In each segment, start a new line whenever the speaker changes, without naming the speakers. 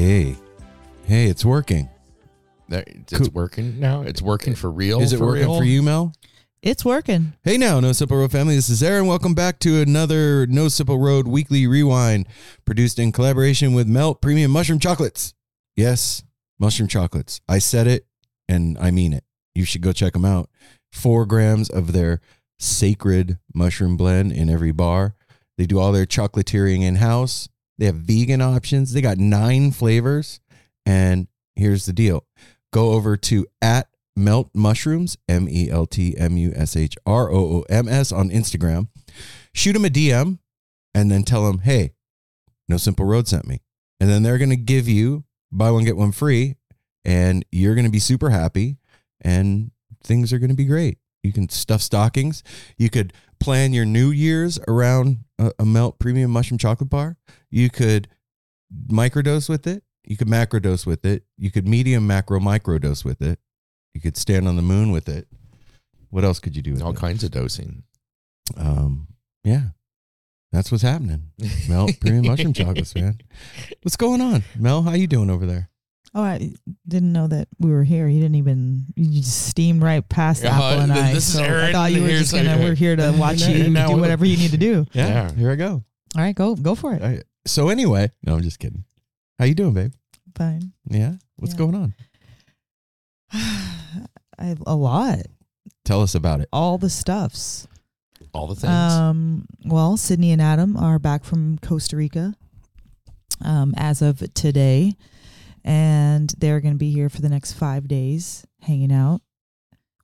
Hey. Hey, it's working.
There- It's
Cool.
working now. It's working for real.
Is it
for
working
real?
for you, Mel?
It's working.
Hey now, No Simple Road family. This is Aaron. Welcome back to another No Simple Road weekly rewind produced in collaboration with Melt Premium Mushroom Chocolates. Yes, mushroom chocolates. I said it and I mean it. You should go check them out. Four grams of their sacred mushroom blend in every bar. They do all their chocolatiering in house. They have vegan options. They got nine flavors. And here's the deal go over to at Melt Mushrooms, M E L T M U S H R O O M S on Instagram. Shoot them a DM and then tell them, hey, No Simple Road sent me. And then they're going to give you buy one, get one free. And you're going to be super happy and things are going to be great. You can stuff stockings. You could plan your New Year's around a, a Melt Premium Mushroom Chocolate Bar. You could microdose with it. You could macrodose with it. You could medium macro microdose with it. You could stand on the moon with it. What else could you do with
All
it?
kinds of dosing.
Um, yeah, that's what's happening. Mel, premium mushroom chocolates, man. What's going on, Mel? How you doing over there?
Oh, I didn't know that we were here. You didn't even you just steamed right past
Yeah,
Apple and
th-
I.
this is
so I thought you were just gonna.
like-
We're here to watch you do
we're-
whatever you need to do.
Yeah.
here I go.
All right, go go for it.
I- so anyway, no, I'm just kidding. How you doing, babe?
Fine.
Yeah, what's
Yeah.
going on?
I, a lot.
Tell us about it.
All the stuffs.
All the things.
Um, well, Sydney and Adam are back from Costa Rica um, as of today, and they're going to be here for the next five days hanging out.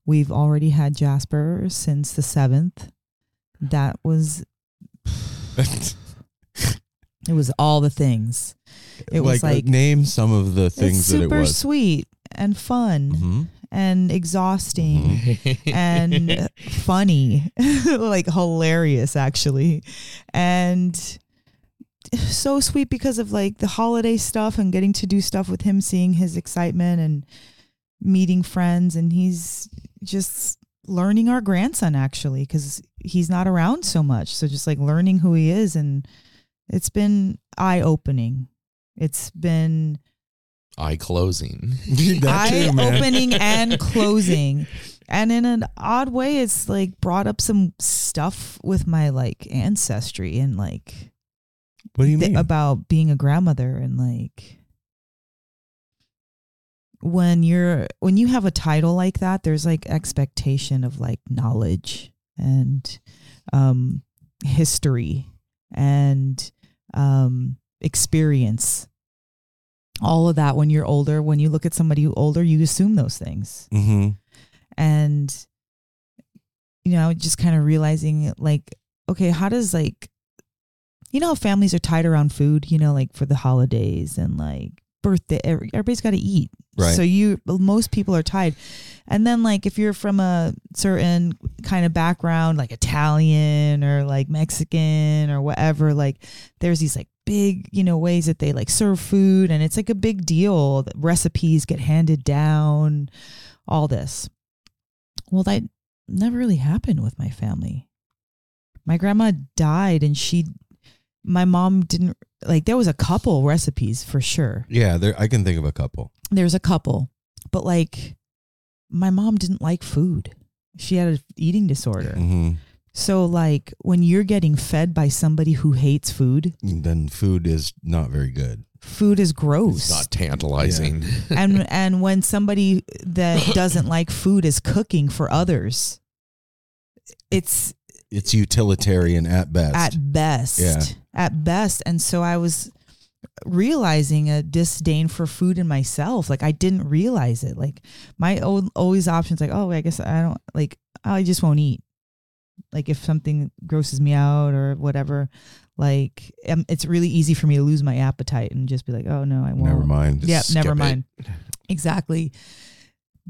We've already had Jasper since the seventh. That was it was all the things. It was
uh,
like-
name some of the things that it was.
super sweet and fun
Mhm.
and exhausting and funny, like hilarious actually. And so sweet because of like the holiday stuff and getting to do stuff with him, seeing his excitement and meeting friends. And he's just learning our grandson actually because he's not around so much. So just like learning who he is. And it's been eye opening. It's been
Eye closing.
That
eye
too,
opening and closing. And in an odd way, it's like brought up some stuff with my like ancestry and like
What do you
th-
mean?
about being a grandmother and like when you're when you have a title like that, there's like expectation of like knowledge and um history and um experience all of that when you're older when you look at somebody who older you assume those things
mm-hmm.
and you know just kind of realizing like okay how does like you know how families are tied around food you know like for the holidays and like birthday. Everybody's got to eat.
Right.
So you, most people are tied. And then like if you're from a certain kind of background, like Italian or like Mexican or whatever, like there's these like big, you know, ways that they like serve food and it's like a big deal. The recipes get handed down, all this. Well, that never really happened with my family. My grandma died and she my mom didn't like there was a couple recipes for sure.
Yeah, there. I can think of a couple.
There's a couple, but like my mom didn't like food. She had an eating disorder.
hmm
So like when you're getting fed by somebody who hates food,
Then food is not very good.
food is gross.
It's
gross.
not tantalizing.
and and when somebody that doesn't like food is cooking for others, it's
It's utilitarian at best.
at best.
Yeah.
At best. And so I was realizing a disdain for food in myself. Like I didn't realize it. Like my old always options like, oh, I guess I don't like I just won't eat. Like if something grosses me out or whatever, like um, it's really easy for me to lose my appetite and just be like, oh no, I won't.
Never mind.
Yep,
skip
never
it.
mind. Exactly.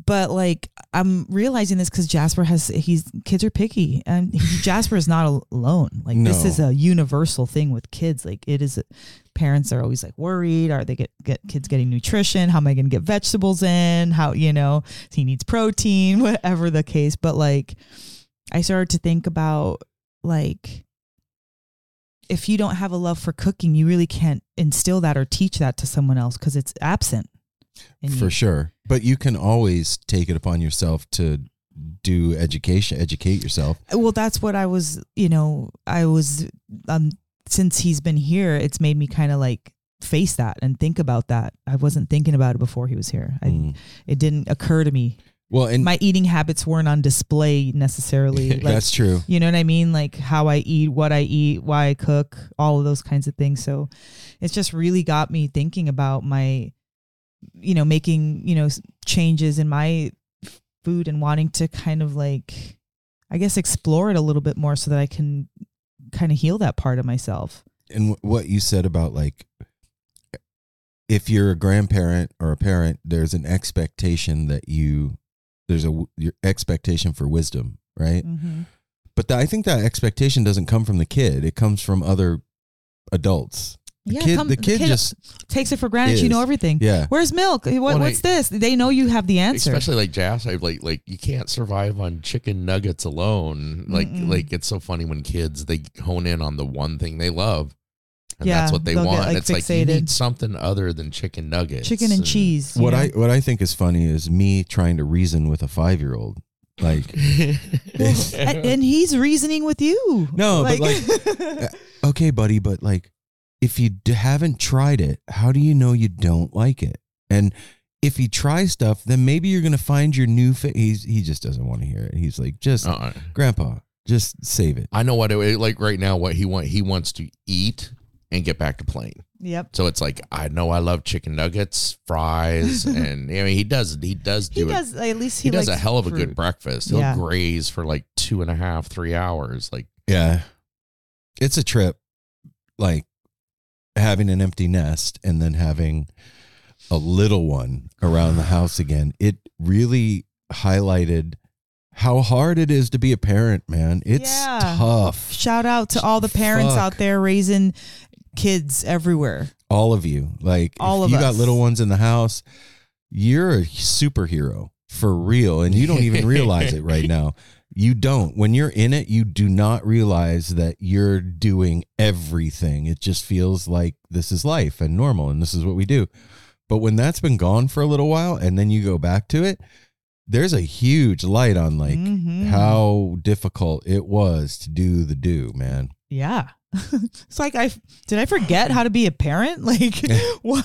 But like I'm realizing this because Jasper has he's kids are picky and he, Jasper is not alone. Like this is a universal thing with kids. Like it is. Parents are always like worried. Are they get get kids getting nutrition? How am I going to get vegetables in? How you know he needs protein, whatever the case. But like I started to think about like if you don't have a love for cooking, you really can't instill that or teach that to someone else because it's absent.
For
you.
sure. But you can always take it upon yourself to do education, educate yourself.
Well, that's what I was, you know, I was, um, since he's been here, it's made me kind of like face that and think about that. I wasn't thinking about it before he was here. I,
Mm.
It didn't occur to me.
Well, and
My eating habits weren't on display necessarily. Like,
that's true.
You know what I mean? Like how I eat, what I eat, why I cook, all of those kinds of things. So it's just really got me thinking about my, you know, making, you know, changes in my food and wanting to kind of like, I guess, explore it a little bit more so that I can kind of heal that part of myself.
And wh- what you said about like, if you're a grandparent or a parent, there's an expectation that you, there's a your expectation for wisdom, right?
Mm-hmm.
But th- I think that expectation doesn't come from the kid; it comes from other adults. The
Yeah,
kid,
come-
the
the
kid
kid-
just
Takes it for granted. You know everything.
yeah.
Where's milk? What,
Well,
what's
I-
this? They know you have the answer.
Especially like Jazz, I like like you can't survive on chicken nuggets alone. Like
Mm-mm.
like it's so funny when kids they hone in on the one thing they love, and
Yeah,
that's what they
they'll get,
want.
like,
it's like you need something other than chicken nuggets.
Chicken and cheese.
What
know?
I what I think is funny is me trying to reason with a five year old. Like,
and, and he's reasoning with you.
No, but, like, uh, okay, buddy, but like, if you haven't tried it, how do you know you don't like it? And if you try stuff, then maybe you're gonna find your new. Fa- he's he just doesn't want to hear it. He's like, just
Uh-uh.
Grandpa, just save it.
I know what it like right now. What he want he wants to eat and get back to playing.
yep.
So it's like I know I love chicken nuggets, fries, and I mean he does he does
He
do it.
At least he,
He, does a hell of a good breakfast. He'll
Yeah.
graze for like two and a half, three hours. Like
Yeah, it's a trip, like having an empty nest and then having a little one around the house again. It really highlighted how hard it is to be a parent, man. It's
Yeah.
tough.
Shout out to all the parents
Fuck.
out there raising kids everywhere.
All of you, like
All
if
of
you got little ones in the house, you're a superhero for real, and you don't even realize it right now. You don't. When you're in it, you do not realize that you're doing everything. It just feels like this is life and normal, and this is what we do. But when that's been gone for a little while, and then you go back to it, there's a huge light on like
Mhm.
how difficult it was to do the do, man.
Yeah. it's like I did I forget how to be a parent? Like what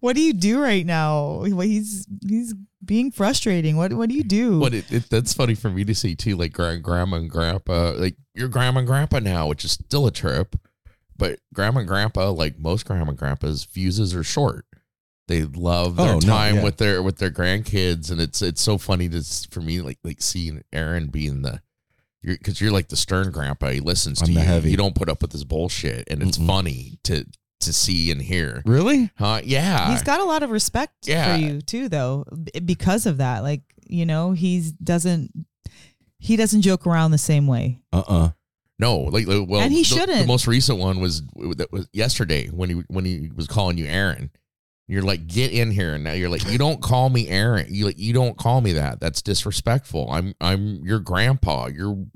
what do you do right now? Well, he's he's being frustrating. What what do you do?
But it, it that's funny for me to see too. Like grand, grandma and grandpa, like your grandma and grandpa now, which is still a trip. But grandma and grandpa, like most grandma and grandpas, fuses are short. They love their
Oh, no,
time
yeah.
with their with their grandkids, and it's it's so funny to for me like like seeing Aaron being the. You're, Cause you're like the stern grandpa. He listens to
I'm the
you.
heavy.
You don't put up with this bullshit, and it's
Mm-mm.
funny to to see and hear.
Really?
Huh? Yeah.
He's got a lot of respect
Yeah.
for you too, though, because of that. Like you know, he's doesn't he doesn't joke around the same way.
Uh uh
no, like like, well,
And he
the-
shouldn't.
The most recent one was that was yesterday when he when he was calling you Aaron. You're like, get in here, and now you're like, you don't call me Aaron. You like, you don't call me that. That's disrespectful. I'm I'm your grandpa. You're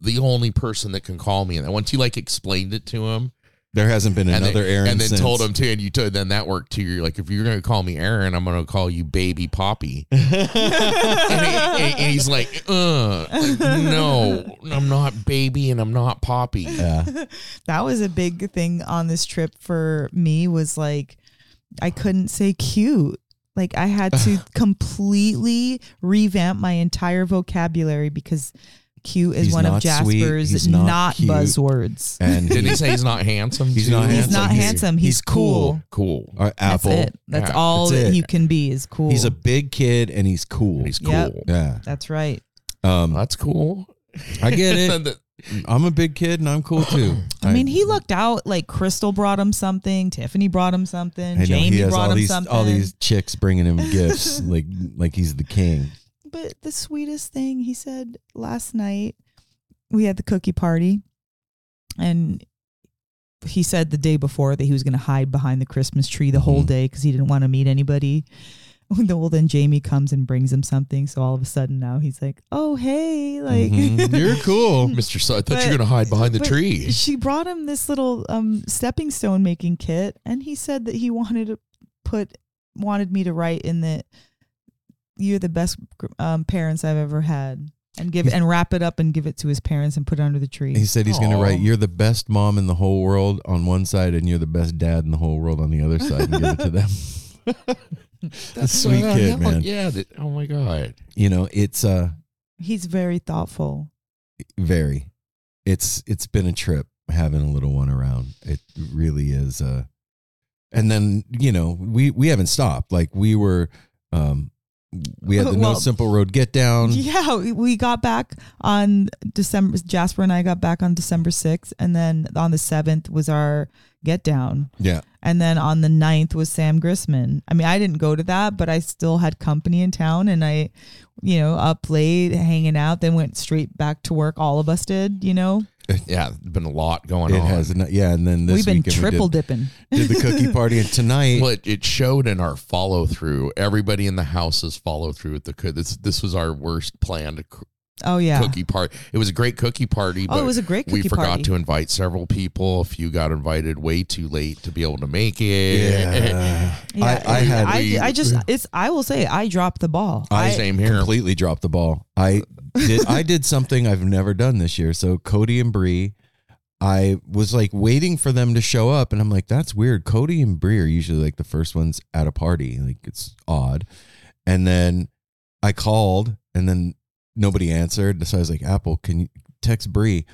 the only person that can call me. And once you like explained it to him,
There hasn't been
and
another
then,
Aaron
and then
since.
told him to, and you told then that worked too. You're like, if you're gonna call me Aaron, I'm gonna call you Baby Poppy. and, he- and- and he's like, uh, like, no, I'm not baby, and I'm not Poppy.
Yeah.
That was a big thing on this trip for me. Was like I couldn't say cute. Like I had to completely revamp my entire vocabulary because cute is
He's
one of. Jasper's
He's
not,
not
buzzwords.
And
Did
he,
he say he's not handsome?
He's
too?
not
He's
handsome.
not
He's-
handsome. He's,
he's cool.
cool.
cool.
our Apple.
That's it. That's
Yeah,
all
that's
that
it.
you can be is cool.
He's a big kid and he's cool.
He's cool.
Yep.
yeah.
That's right.
Um,
That's cool.
I get it. I'm a big kid and I'm cool too.
I mean, he looked out like Crystal brought him something, Tiffany brought him something,
I know
Jamie
he has
brought
all
him
these
something.
all these chicks bringing him gifts like like he's the king.
But the sweetest thing he said last night, we had the cookie party, and he said the day before that he was going to hide behind the Christmas tree the whole
Mhm.
day because he didn't want to meet anybody. Well, then Jamie comes and brings him something. So all of a sudden now he's like, "Oh, hey, like
Mhm. You're cool.
Mr. So I thought you were gonna hide behind the tree.
She brought him this little um, stepping stone making kit, and he said that he wanted to put wanted me to write in that you're the best um, parents I've ever had, and give
He's-
and wrap it up and give it to his parents and put it under the tree.
He said he's going to write, "You're the best mom in the whole world" on one side, and you're the best dad in the whole world on the other side, and give it to them.
That's
sweet
uh,
kid,
yeah,
man.
Yeah. that- oh my god.
You know, it's uh
He's very thoughtful.
very, it's it's been a trip having a little one around. It really is. Uh, and then you know we we haven't stopped. Like we were, um, we had the no simple road get down.
Yeah, we- we got back on December. Jasper and I got back on December sixth, and then on the seventh was our get down.
Yeah,
And then on the 9th was Sam Grisman. I mean, I didn't go to that, but I still had company in town and I, you know, up late hanging out, then went straight back to work. All of us did, you know.
Yeah, been a lot going
it
on.
has. n- Yeah, and then this
We've been
weekend we did-
triple dipping.
did the cookie party, and tonight
Well, it, it showed in our follow through. Everybody in the houses follow through with the coo- this. This was our worst planned c-
Oh, yeah.
cookie party. It was a great cookie party, but
Oh, it was a great
we forgot
party.
to invite several people. A few got invited way too late to be able to make it.
yeah,
Yeah,
I, I had
I,
we-
I just, it's, I will say, I dropped the ball.
I-
Same here.
completely dropped the ball. I did I did something I've never done this year. So Cody and Bree, I was like waiting for them to show up, and I'm like, that's weird. Cody and Bree are usually like the first ones at a party. Like it's odd. And then I called, and then nobody answered. So I was like, Apple, can you text Bree?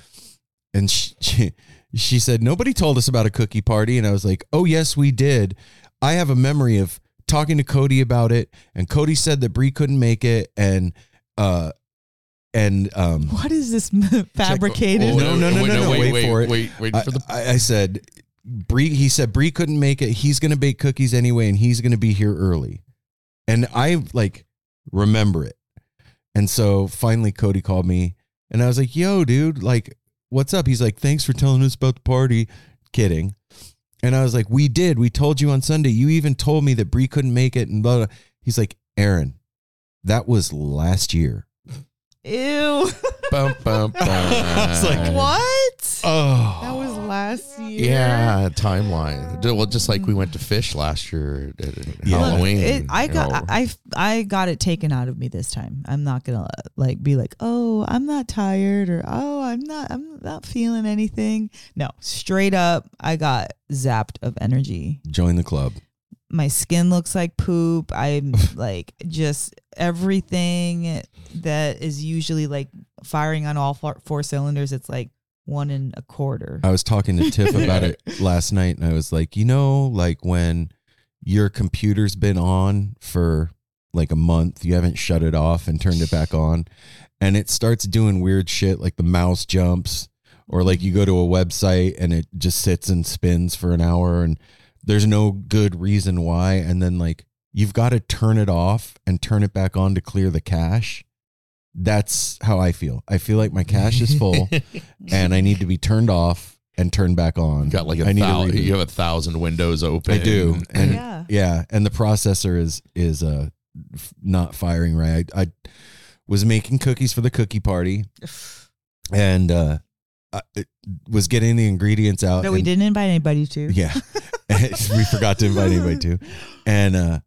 And she, she she said nobody told us about a cookie party, and I was like, oh yes, we did. I have a memory of talking to Cody about it, and Cody said that Bree couldn't make it, and uh, and um,
what is this fabricated?
Oh, no, no, no,
wait,
no, no,
wait,
wait
wait,
for it.
Wait, wait for the.
I, I said Bree. He said Bree couldn't make it. He's gonna bake cookies anyway, and he's gonna be here early. And I like remember it. And so finally, Cody called me, and I was like, "Yo, dude, like, what's up?" He's like, "Thanks for telling us about the party." Kidding. And I was like, "We did. We told you on Sunday. You even told me that Bree couldn't make it." And blah, blah. He's like, "Aaron, that was last year."
Ew.
bum, bum, bum.
I was like,
what?
Oh,
That was last year.
Yeah, timeline. Well, just like we went to Phish last year at at
Yeah.
Halloween.
it- I got
know.
I I got it taken out of me this time. I'm not gonna like be like, oh, I'm not tired or oh, I'm not I'm not feeling anything. No, straight up, I got zapped of energy.
join the club.
My skin looks like poop. I'm like just everything that is usually like firing on all four, four cylinders. It's like one and a quarter.
I was talking to Tiff about it last night, and I was like, you know, like when your computer's been on for like a month, you haven't shut it off and turned it back on, and it starts doing weird shit like the mouse jumps or like you go to a website and it just sits and spins for an hour and there's no good reason why and then like you've got to turn it off and turn it back on to clear the cache that's how i feel i feel like my cache is full and i need to be turned off and turned back on
You got like
I
a
need to
thousand.
reboot.
You have a thousand windows open.
I do, and
Yeah.
yeah. and the processor is is uh f- not firing right. I, I was making cookies for the cookie party, and uh, I was getting the ingredients out.
that we didn't invite anybody to.
Yeah, we forgot to invite anybody to, and uh,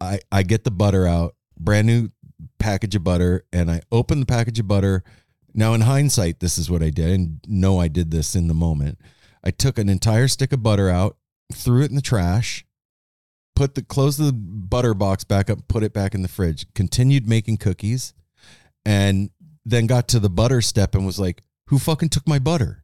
I I get the butter out, brand new package of butter, and I open the package of butter. Now, in hindsight, this is what I did, and no, I did this in the moment. I took an entire stick of butter out, threw it in the trash, put the closed the butter box back up, put it back in the fridge, continued making cookies, and then got to the butter step and was like, "Who fucking took my butter?"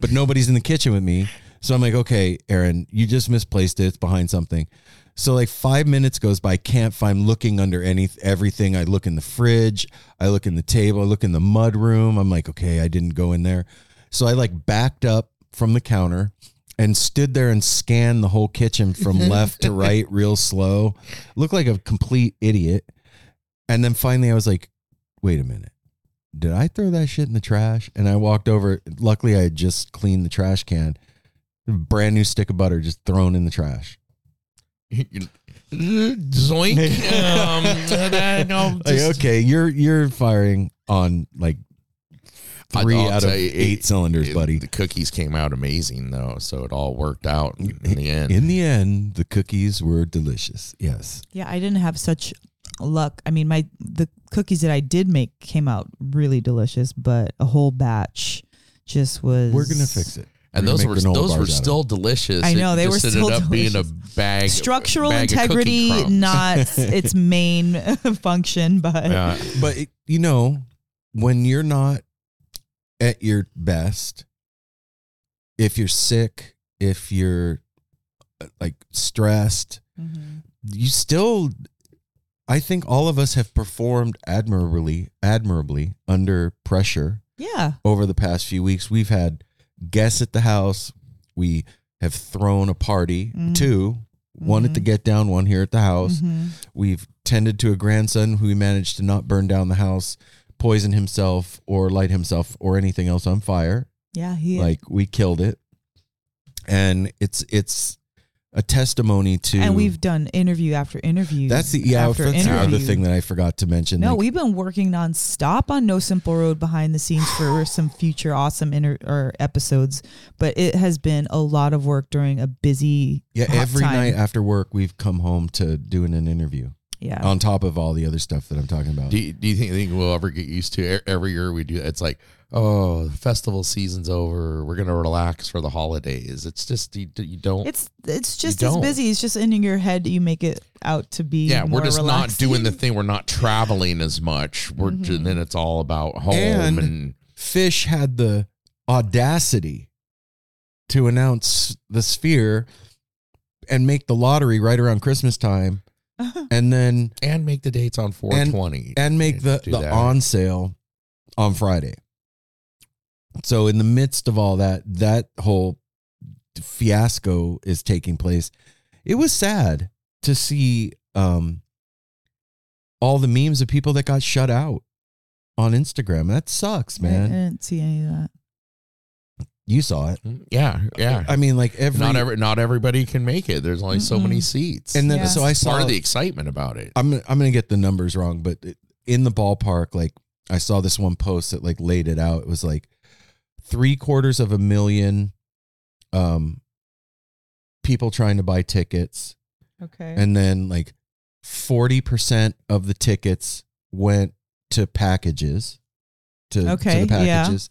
But nobody's in the kitchen with me, so I'm like, "Okay, Aaron, you just misplaced it. It's behind something." So like five minutes goes by, can't find looking under any everything. I look in the fridge, I look in the table, I look in the mud room. I'm like, okay, I didn't go in there. So I like backed up from the counter and stood there and scanned the whole kitchen from left to right real slow. Looked like a complete idiot. And then finally I was like, wait a minute. Did I throw that shit in the trash? And I walked over. Luckily I had just cleaned the trash can. Brand new stick of butter just thrown in the trash.
Zoink. um, that- no,
Like, okay, you're you're firing on like 3
I'll
out of
you,
eight
it-
cylinders,
it-
buddy.
The cookies came out amazing though, so it all worked out in, in the end.
In the end, the cookies were delicious. Yes.
Yeah, I didn't have such luck. I mean, my the cookies that I did make came out really delicious, but a whole batch just was.
We're gonna fix it.
And those were those were
bars out of
still delicious.
I know,
It
they
just
were
ended
still
up being a
delicious.
bag.
Structural
bag
integrity,
crumbs.
not its main function, but
Yeah.
But it- you know, when you're not at your best, if you're sick, if you're uh, like stressed,
Mhm.
you still I think all of us have performed admirably admirably under pressure
yeah,
over the past few weeks. We've had guests at the house. We have thrown a party,
Mhm.
two, one at the get down, one here at the house.
Mhm.
We've tended to a grandson who we managed to not burn down the house, poison himself, or light himself or anything else on fire.
yeah, he
Like we killed it. And it's it's a testimony to
and we've done interview after interview.
that's the yeah
after
that's the other thing that I forgot to mention.
No,
Like,
we've been working nonstop on No Simple Road behind the scenes for some future awesome inter- or episodes, but it has been a lot of work during a busy
yeah every
time.
night after work we've come home to doing an interview
Yeah,
on top of all the other stuff that I'm talking about.
Do you, do you think, think we'll ever get used to it? Every year we do it's like, oh, the festival season's over. We're gonna relax for the holidays. It's just you, you don't.
it's it's just
You
as
don't.
busy. It's just in your head. You make it out to be.
yeah,
more
we're just not doing the thing. We're not traveling as much. We're ju-
Mhm.
then it's all about home
And-
and,
Phish had the audacity to announce the sphere and make the lottery right around Christmas time and then
and make the dates on 420
and make the,
Do
the
that.
on sale on Friday. So in the midst of all that, that whole fiasco is taking place. It was sad to see um all the memes of people that got shut out on Instagram. That sucks, man.
I didn't see any of that.
You saw it.
Yeah, yeah.
I mean, like every
not every not everybody can make it. There's only so many seats.
and then
Yeah.
so I saw
part of the excitement about it.
I'm I'm gonna get the numbers wrong, but it- in the ballpark, like I saw this one post that like laid it out. It was like three quarters of a million um people trying to buy tickets,
Okay.
and then like forty percent of the tickets went to packages. To,
Okay,
to the
yeah.
packages.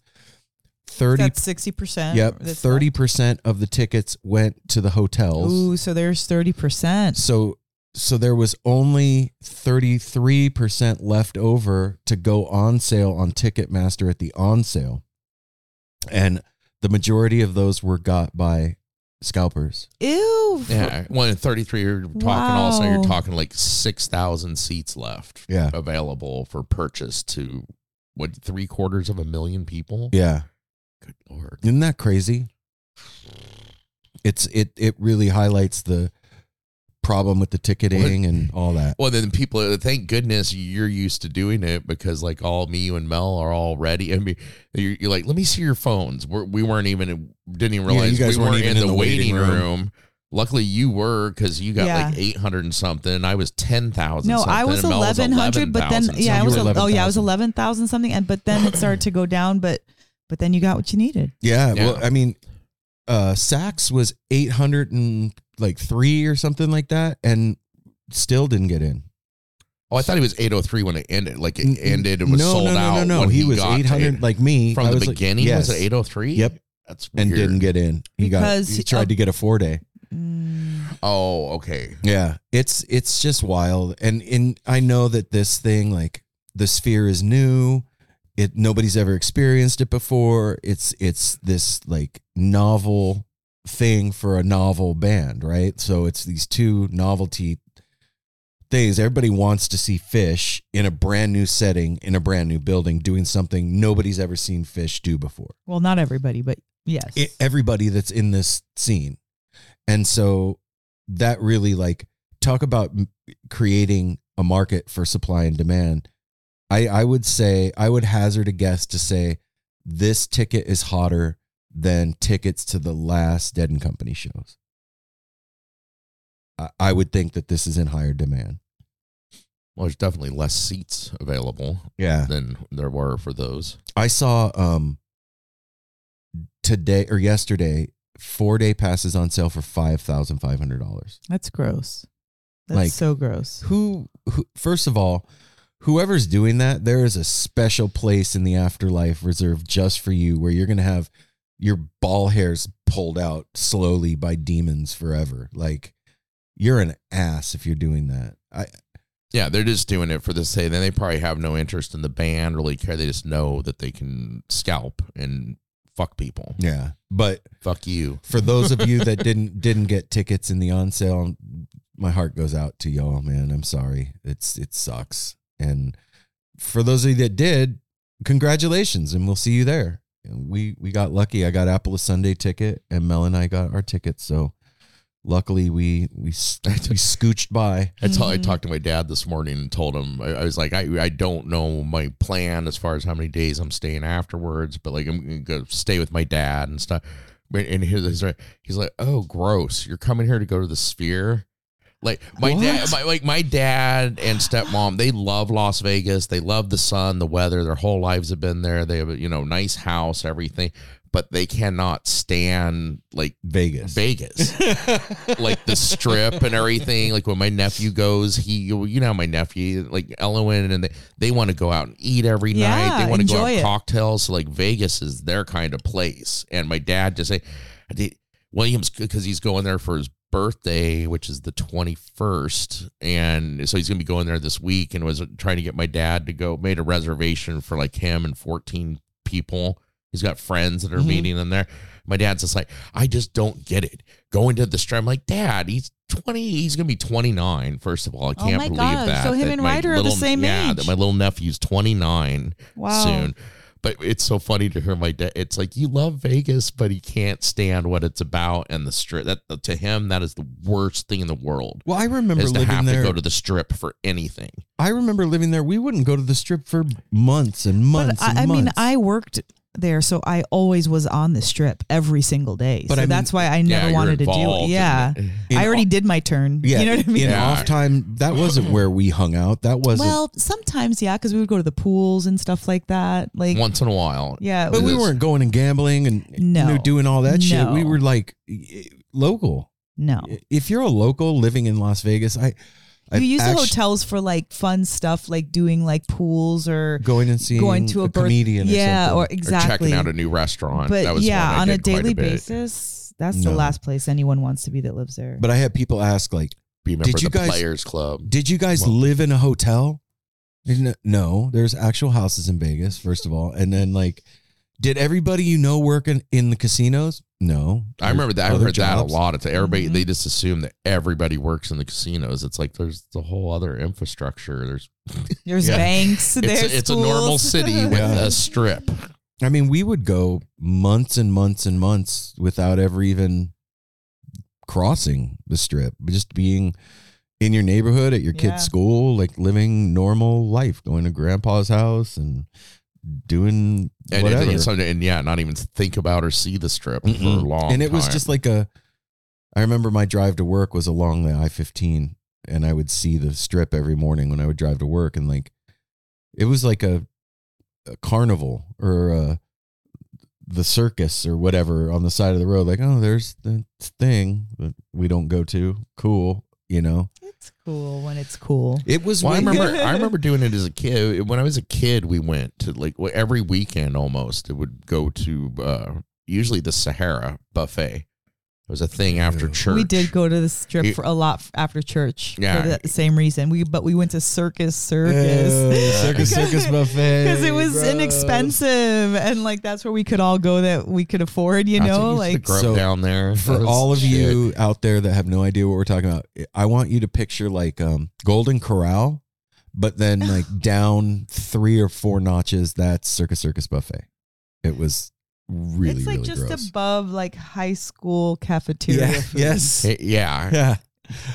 Thirty
That's sixty percent.
Yep, thirty percent of the tickets went to the hotels.
Ooh, so there's thirty percent.
So so there was only 33% left over to go on sale on Ticketmaster at the on sale. And the majority of those were got by scalpers.
Ew.
Yeah, when at 33 you're talking also you're talking like 6,000 seats left
Yeah.
available for purchase to what three quarters of a million people.
Yeah.
Good lord.
Isn't that crazy? It's it it really highlights the problem with the ticketing and all that.
Well, then people, thank goodness you're used to doing it because like all me you and Mel are all ready. I mean, you're, you're like, let me see your phones. We're, we weren't even, didn't even
Yeah, you
realize
guys
we
weren't
weren't
even
in
in
the,
the
waiting
waiting
room.
room.
Luckily, you were because you got
Yeah.
like 800 and something. And I was 10,000.
No, I was
something,
eleven hundred, but then
11,000
yeah, I was
were
oh yeah, I was eleven thousand something, and but then it started to go down, but but then you got what you needed.
Yeah,
Yeah.
well, I mean, uh Saks was eight hundred and like three or something like that, and still didn't get in.
Oh, I thought he was 803 when it ended. Like it ended and was
no,
sold
no, no,
out.
No, no,
when
He was eight hundred like me
from
I
the
was like-
beginning.
yes,
Was it 803?
Yep.
That's
and didn't get in. He
Because
got he
he-
tried
uh,
to get a four day.
Mm,
Oh, okay.
Yeah, it's it's just wild, and in I know that this thing like the sphere is new. It nobody's ever experienced it before. It's it's this like novel thing for a novel band, right? So it's these two novelty things. Everybody wants to see Phish in a brand new setting, in a brand new building, doing something nobody's ever seen Phish do before
well, not everybody, but yes.
i- everybody that's in this scene. And so that really like talk about creating a market for supply and demand. I I would say I would hazard a guess to say this ticket is hotter than tickets to the last Dead and Company shows. I, I would think that this is in higher demand.
Well, there's definitely less seats available
Yeah.
than there were for those.
I saw um today or yesterday four day passes on sale for five thousand five hundred dollars.
That's gross. That's
Like-
so gross.
who, who first of all whoever's doing that there is a special place in the afterlife reserved just for you where you're going to have your ball hairs pulled out slowly by demons forever like you're an ass if you're doing that i
Yeah, they're just doing it for the sake. Then they probably have no interest in the band, really care. They just know that they can scalp and fuck people.
yeah but
Fuck you.
for those of you that didn't didn't get tickets in the on sale my heart goes out to y'all man i'm sorry it's it sucks and for those of you that did congratulations and we'll see you there we we got lucky i got apple a sunday ticket and mel and i got our tickets so luckily we we, we scooched by
I told- I
Mhm.
talked to my dad this morning and told him I, I was like I I don't know my plan as far as how many days I'm staying afterwards, but like I'm gonna stay with my dad and stuff. But- And he's he's, he's like, oh, gross! You're coming here to go to the Sphere. Like my dad, my, like my dad and stepmom, they love Las Vegas. They love the sun, the weather. Their whole lives have been there. They have a you know nice house, everything, but they cannot stand like
vegas
Vegas, like the strip and everything. Like when my nephew goes, he you know my nephew like Ellen and they, they want to go out and eat every night. They want to go out
it.
cocktails. So like Vegas is their kind of place. And my dad just say, I did Williams because he's going there for his birthday, which is the twenty first, and so he's gonna be going there this week. And was trying to get my dad to go. Made a reservation for like him and fourteen people. He's got friends that are
Mhm.
meeting in there. My dad's just like, I just don't get it. Going to the strip, I'm like, Dad, he's 20, he's gonna be 29. First of all, I
Oh
can't
my
believe
gosh,
that.
so him
that
and Ryder are the same
yeah,
age.
that my little nephew's 29
Wow.
soon. But it's so funny to hear my dad. It's like you love Vegas, but he can't stand what it's about and the strip. That to him, that is the worst thing in the world.
well i remember
Is to
living
have
there
to go to the strip for anything.
i remember living there we wouldn't go to the strip for months and months
But
and
I, I mean. I worked there, so I always was on the strip every single day.
But
so
I mean-
that's why I never
you're
wanted to do it. Yeah.
it.
In
I already
all-
did my turn.
Yeah,
you know what I mean?
in
Yeah.
off time, that wasn't where we hung out. That wasn't.
Well, sometimes, yeah, because we would go to the pools and stuff like that. Like,
Once in a while,
yeah.
but we weren't going and gambling and
No.
you know, doing all that shit. We were like local.
No.
If you're a local living in Las Vegas, I, I
You use the hotels for like fun stuff, like doing like pools or
going and seeing
going to a, birth-
comedian.
Yeah,
or,
or exactly.
or checking out a new restaurant.
but
that was
yeah,
one I
on a
did quite
daily
bit.
basis, that's the last place anyone wants to be that lives there.
but I had people ask like,
Be a member
Did
of
you
the
guys-
Players Club.
"Did you guys
Well-
live in a hotel?" No, there's actual houses in Vegas. First of all, and then like, did everybody you know work in, in the casinos? No,
I remember that. I
Other
heard that
jobs.
a lot. It's everybody. They mm-hmm. just assume that everybody works in the casinos. It's like there's the whole other infrastructure. There's
There's
Yeah.
banks.
it's
There's
a, it's a normal
schools.
city with
Yeah.
a strip.
I mean, we would go months and months and months without ever even crossing the strip, just being in your neighborhood at your
Yeah.
kid's school, like living normal life, going to grandpa's house and doing
And,
whatever.
and, and, yeah, not even think about or see the strip for mm-hmm. a
Mm-mm.
long
and it was just like a i remember my drive to work was along the i-15 and i would see the strip every morning when i would drive to work and like it was like a, a carnival or a, the circus or whatever on the side of the road like oh there's the thing that we don't go to cool you know
It's cool when it's cool.
it was
Well, I remember. I remember doing it as a kid. When I was a kid, we went to like well, every weekend almost. It would go to uh, usually the Sahara buffet. It was a thing after church.
We did go to the strip
You-
for a lot after church
Yeah.
for the same reason. We but we went to Circus Circus.
Ew, circus circus buffet
Because it was
gross.
inexpensive, and like that's where we could all go that we could afford, you
That's
know.
to
Like,
So,
down there
for all of
shit.
you out there that have no idea what we're talking about, I want you to picture like um, Golden Corral, but then like down three or four notches. That's Circus Circus Buffet. It was really,
it's like
really
just
gross.
above like high school cafeteria.
yeah,
food.
yes,
Hey, yeah,
yeah.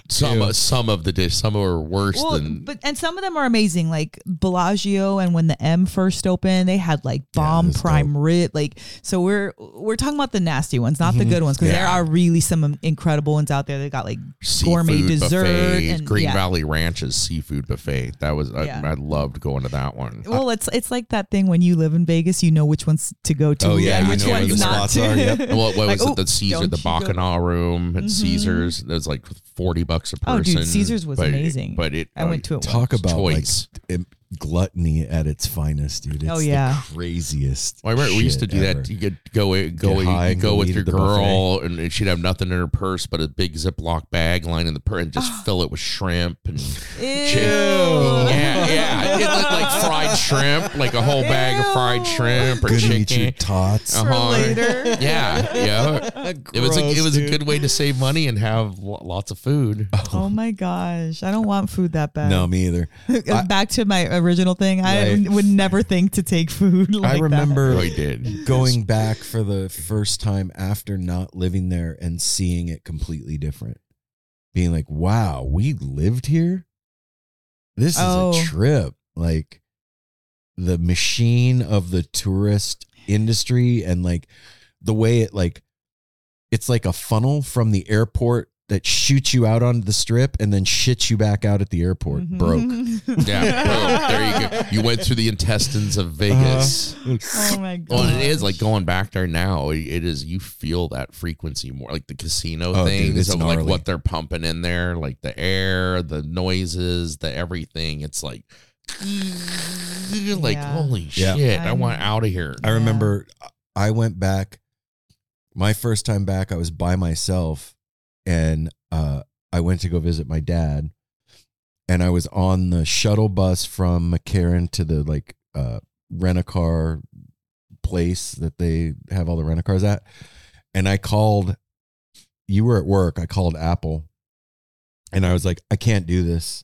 Some
Ew.
some of the dish, some are worse
Well,
than.
but and some of them are amazing. Like Bellagio, and when the M first opened, they had like bomb
that's
prime rib. Like, so we're we're talking about the nasty ones, not the
Mhm.
good ones, because there are really some incredible ones out there. They got like gourmet dessert
buffet,
and-
Green
yeah.
Valley Ranch's seafood buffet. That was
Yeah.
I, I loved going to that one.
well, it's it's like that thing when you live in Vegas, you know which ones to go to.
Oh, yeah,
you
which
know where
ones
the
not
spots
to.
are, yep.
Well, what was
Like,
it?
"Oh,
The Caesar, the
you go-"
Bacchanal Room at
Mhm.
Caesars. There's was like forty bucks a person.
Oh, dude, Caesars was
but-
amazing.
But it,
I went uh, to it.
Talk
once.
about
choice.
like im- gluttony at its finest, dude. It's
Oh, yeah.
the craziest.
Well, I remember we used to do
ever.
that. You could go go
Get high
go
go
with your
at the
girl, and she'd have nothing in her purse but a big Ziploc bag lying in the purse, and just fill it with shrimp and
Ew.
yeah, yeah. It looked like fried shrimp, like a whole bag of fried shrimp or
Good to eat your
chicken.
tots.
Uh-huh.
later.
Yeah, yeah. It was a it
Gross,
was a good way to save money and have lots of food.
Oh my gosh, I don't want food that bad.
No, me either. I-
Back to my original thing, I would never think to take food. Like
I remember
Oh, he did.
going back for the first time after not living there and seeing it completely different. Being like, wow, we lived here? This is
Oh.
a trip. Like the machine of the tourist industry and like the way it like it's like a funnel from the airport that shoots you out onto the strip and then shits you back out at the airport.
Mhm.
Broke.
Yeah, bro, there you go. You went through the intestines of Vegas.
oh my god.
Well, it is like going back there now. It is you feel that frequency more, like the casino
Oh, dude,
things
it's
of like what they're pumping in there, like the air, the noises, the everything. It's like, like
Yeah.
holy
Yeah.
shit! I
I'm-
want out of here.
I remember I went back my first time back I was by myself and uh I went to go visit my dad and I was on the shuttle bus from McCarran to the like uh rent a car place that they have all the rent a cars at and I called you were at work I called Apple and I was like I can't do this.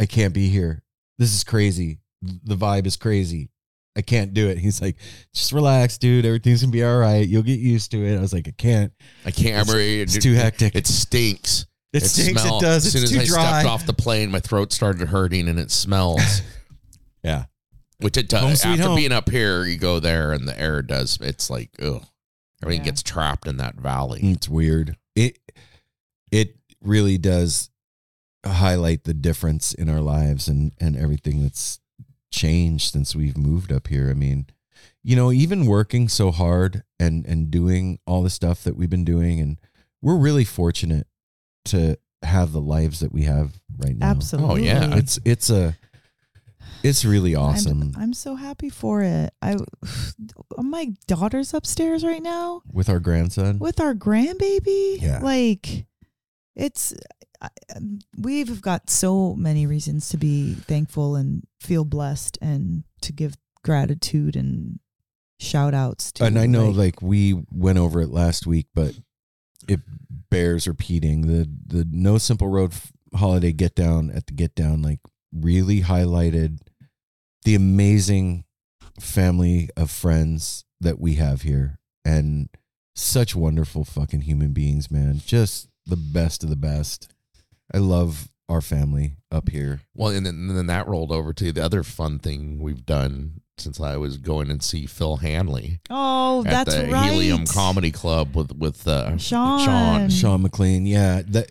I can't be here. This is crazy. The vibe is crazy I can't do it. He's like, just relax, dude. Everything's gonna be all right. You'll get used to it. I was like, I can't.
I can't.
It's,
remember.
it's too hectic.
It stinks.
It, stinks.
smell-
It does.
As soon
It's
as I
dry.
stepped off the plane, my throat started hurting, and it smells.
yeah.
Which it
Home
does.
sweet
After
home.
being up here, you go there, and the air does. It's like, oh, everything
Yeah.
gets trapped in that valley.
Mm, it's weird. It it really does highlight the difference in our lives and and everything that's changed since we've moved up here. I mean, you know, even working so hard and and doing all the stuff that we've been doing and we're really fortunate to have the lives that we have right now.
Absolutely.
Oh, yeah.
It's it's a it's really
I'm-
awesome
I'm, so happy for it. I my daughter's upstairs right now
with our grandson.
with our grandbaby.
Yeah.
Like it's I, Um, we've got so many reasons to be thankful and feel blessed and to give gratitude and shout outs to
and I know
like,
like we went over it last week, but it bears repeating. The the No Simple Road f- holiday get down at the get down like really highlighted the amazing family of friends that we have here and such wonderful fucking human beings, man. Just the best of the best. I love our family up here.
Well, and then, and then that rolled over to the other fun thing we've done since I was going and see Phil Hanley
Oh,
at
that's
the
right.
Helium Comedy Club with with uh,
Sean.
Sean.
Sean McLean, yeah. That,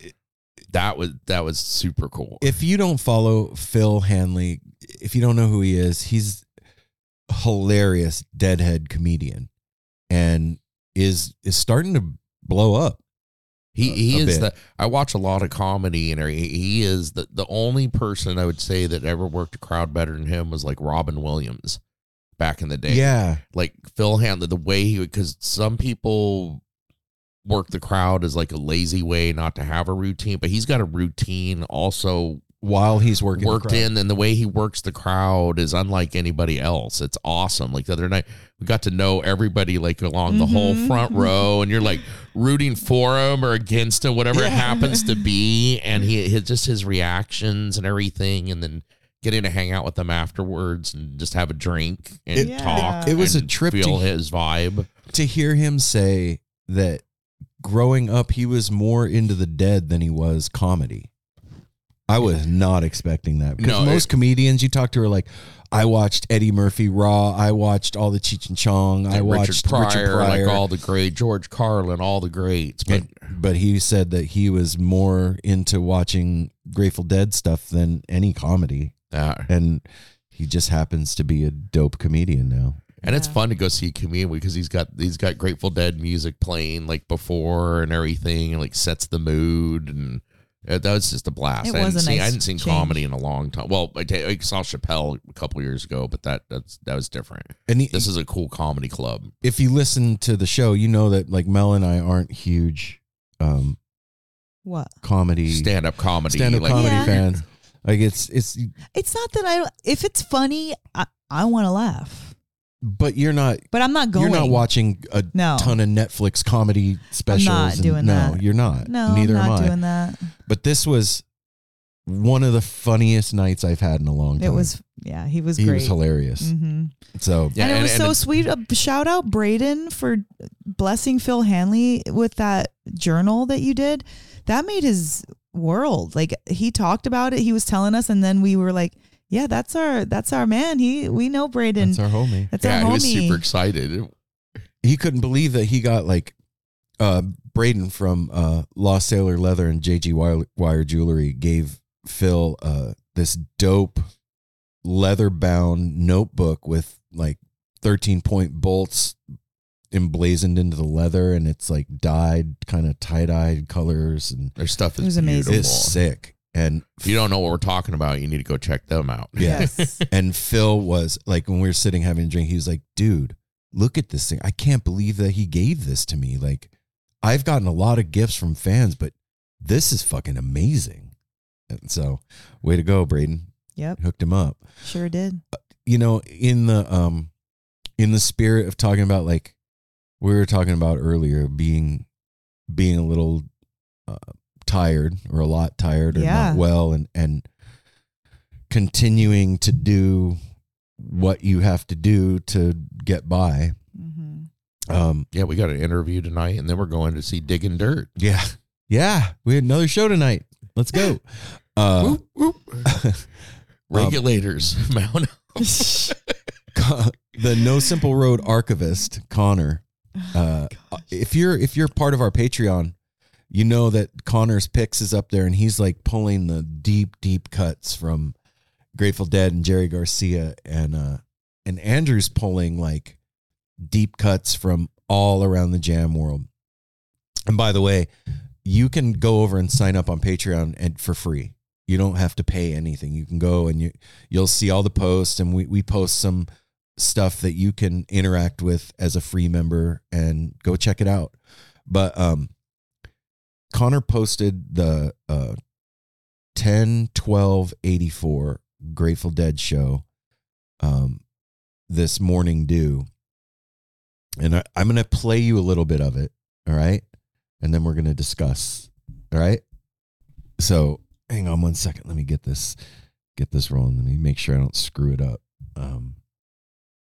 That was that was super cool.
if you don't follow Phil Hanley, if you don't know who he is, he's hilarious deadhead comedian and is is starting to blow up.
Uh, he
a-
he is
bit.
the. I watch a lot of comedy, and he, he is the the only person I would say that ever worked a crowd better than him was like Robin Williams back in the day.
Yeah.
like Phil Hanley, the way he would because some people work the crowd as like a lazy way not to have a routine, but he's got a routine also
While he's working the
worked
crowd.
in, and the way he works the crowd is unlike anybody else. It's awesome. Like the other night, we got to know everybody like along the whole
Mhm.
front row, and you're like rooting for him or against him, whatever it happens to be, and he his, just his reactions and everything, and then. Getting to hang out with them afterwards and just have a drink and
It-
talk.
it was a
and
trip to-
Feel his vibe.
to hear him say that growing up he was more into the dead than he was comedy. I was not expecting that. Because
No,
most
it-
comedians you talk to are like, I watched Eddie Murphy Raw, I watched all the Cheech and Chong, I watched
Richard Pryor,
Richard Pryor,
like all the great George Carlin, all the greats. But
And- but he said that he was more into watching Grateful Dead stuff than any comedy,
uh,
and he just happens to be a dope comedian now.
and it's fun to go see a comedian because he's got he's got Grateful Dead music playing like before and everything, and like sets the mood, and that was just a blast.
It
I
was
hadn't
a
seen, I hadn't seen
change.
comedy in a long time. Well, I, saw Chappelle a couple years ago, but that that's that was different.
And he,
This is a cool comedy club.
if you listen to the show, you know that like Mel and I aren't huge um,
What?
comedy
Stand up comedy,
stand up
like,
comedy
Yeah.
fans. Like it's it's,
It's not that I. If it's funny, I, I want to laugh,
but you're not
but I'm not going.
you're not watching a
No.
ton of Netflix comedy specials.
I'm not
and-
doing
no,
that.
you're not.
No,
neither
I'm not
am I.
doing that.
But this was one of the funniest nights I've had in a long time.
It was. Yeah, he was
he
great.
was hilarious.
hmm
So
Yeah,
and it was
and
so
it-
sweet. Uh, shout out Braden for blessing Phil Hanley with that journal that you did. That made his world. Like he talked about it. He was telling us, and then we were like, "Yeah, that's our that's our man. He we know Braden.
that's our homie.
That's
yeah,
our
he was super excited.
He couldn't believe that he got like uh Braden from uh Lost Sailor Leather and JG Wire, Wire Jewelry gave Phil uh this dope leather bound notebook with like 13 point bolts emblazoned into the leather and it's like dyed kind of tie-dyed colors and
Their stuff is
It was amazing.
beautiful.
it's sick and
If you don't know what we're talking about, you need to go check them out.
Yeah.
Yes.
and Phil was like when we were sitting having a drink he was like dude look at this thing I can't believe that he gave this to me like I've gotten a lot of gifts from fans but this is fucking amazing and so way to go Braden
yep.
hooked him up
Sure did.
you know in the um in the spirit of talking about like we were talking about earlier being being a little uh, tired or a lot tired or
Yeah.
not well and and continuing to do what you have to do to get by
hmm
um
Yeah, we got an interview tonight, and then we're going to see Digging Dirt.
yeah yeah we had another show tonight let's go uh
Whoop, whoop. Regulators, Mount.
the no simple road archivist connor uh, if you're if you're part of our Patreon, you know that Connor's picks is up there, and he's like pulling the deep, deep cuts from Grateful Dead and Jerry Garcia, and uh, and Andrew's pulling like deep cuts from all around the jam world. And by the way, you can go over and sign up on Patreon and for free. You don't have to pay anything. You can go and you you'll see all the posts, and we we post some stuff that you can interact with as a free member and go check it out. But um Connor posted the uh 10 12 84 Grateful Dead show um this morning due. And I, I'm going to play you a little bit of it, all right? And then we're going to discuss. All right? So, hang on one second. Let me get this get this rolling. Let me make sure I don't screw it up. Um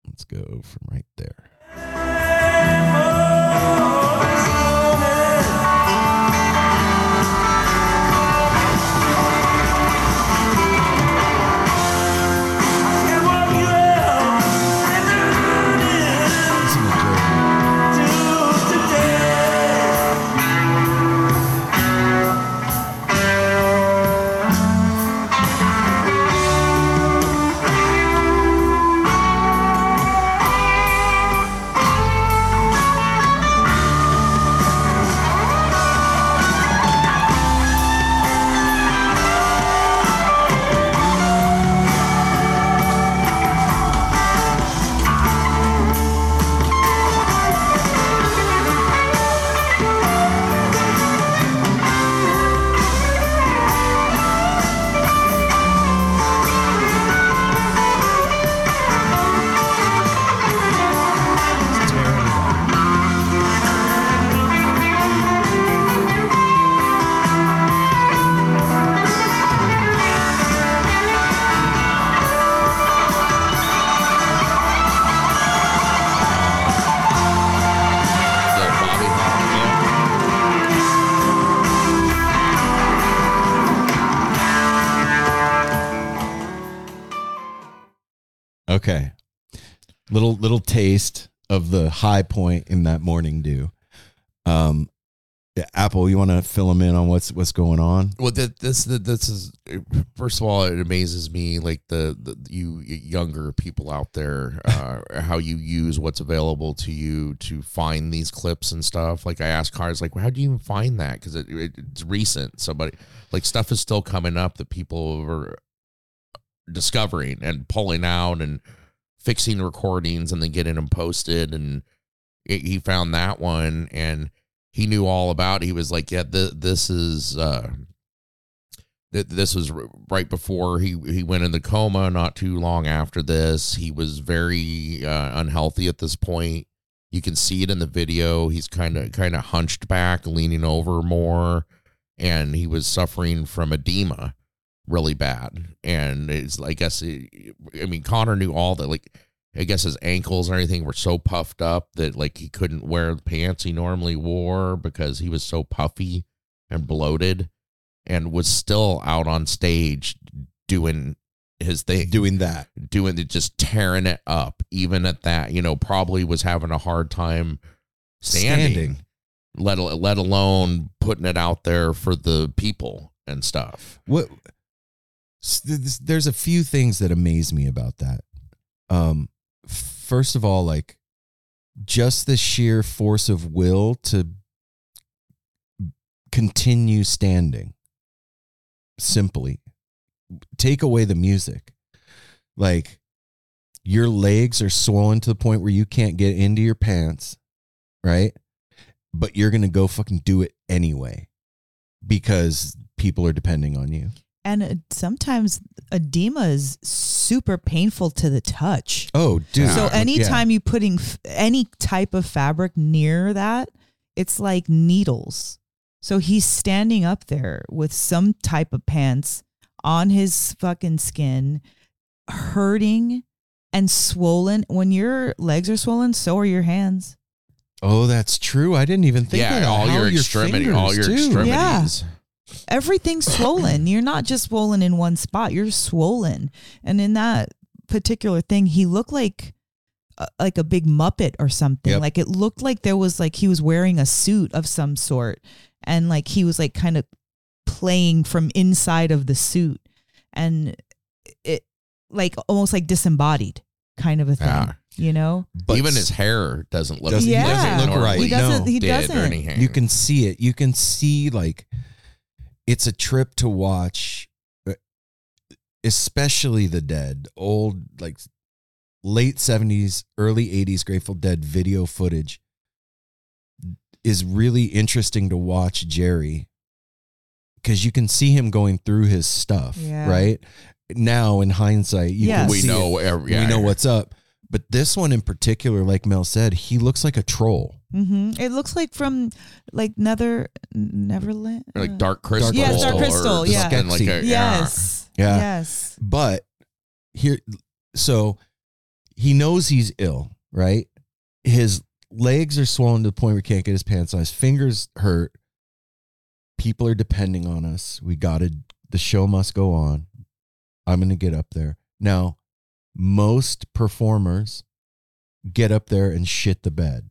Let's go from right there. Of the high point in that morning dew. Um Apple, you want to fill them in on what's what's going on?
Well, that this that this is first of all, it amazes me like the, the you younger people out there, uh, how you use what's available to you to find these clips and stuff. Like I ask cars, like, well, how do you even find that? Because it, it, it's recent. Somebody like stuff is still coming up that people are discovering and pulling out and fixing recordings and then getting them posted. And it, he found that one and he knew all about. It. He was like, yeah, th- this is. Uh, th- this was r- right before he he went in the coma. Not too long after this, he was very uh, unhealthy at this point. You can see it in the video. He's kind of kind of hunched back, leaning over more, and he was suffering from edema really bad. And it's I guess it, I mean Connor knew all that. Like I guess his ankles and everything were so puffed up that like he couldn't wear the pants he normally wore because he was so puffy and bloated and was still out on stage doing his thing
Doing that.
doing it just tearing it up even at that you know probably was having a hard time standing,
Standing.
let let alone putting it out there for the people and stuff
What there's a few things that amaze me about that. Um first of all, like just the sheer force of will to continue standing. Simply. Take away the music. Like your legs are swollen to the point where you can't get into your pants, right? But you're going to go fucking do it anyway because people are depending on you.
And uh, sometimes edema is super painful to the touch.
Oh, dude.
So
Yeah.
anytime you putting f- any type of fabric near that, it's like needles. So he's standing up there with some type of pants on his fucking skin, hurting and swollen. When your legs are swollen, so are your hands.
Oh, that's true. I didn't even think of
yeah
that.
all
How
your
are
extremity all
fingers,
your
too.
extremities
Everything's swollen. You're not just swollen in one spot. You're swollen. And in that particular thing, he looked like uh, like a big muppet or something.
Yep.
Like it looked like there was like he was wearing a suit of some sort and like he was like kind of playing from inside of the suit and it like almost like disembodied kind of a thing,
Yeah.
you know?
But
even his hair doesn't look
Doesn't-
Yeah.
doesn't
look right.
He doesn't
no.
he doesn't.
you can see it. You can see like it's a trip to watch, uh, especially the Dead, old like late seventies, early eighties Grateful Dead video footage is really interesting to watch Jerry because you can see him going through his stuff,
Yeah.
right? Now in hindsight, you
Yes.
can
we
see
know
it.
every, yeah,
we know what's up. But this one in particular, like Mel said, he looks like a troll.
hmm It looks like from like Nether Neverland.
like
uh,
dark crystal
Yes, Dark
or
Crystal, yeah.
something like a,
Yes.
Yeah.
Yes.
But here, so he knows he's ill, right? His legs are swollen to the point where he can't get his pants on. His fingers hurt. People are depending on us. We got to, the show must go on. I'm going to get up there. Now, most performers get up there and shit the bed.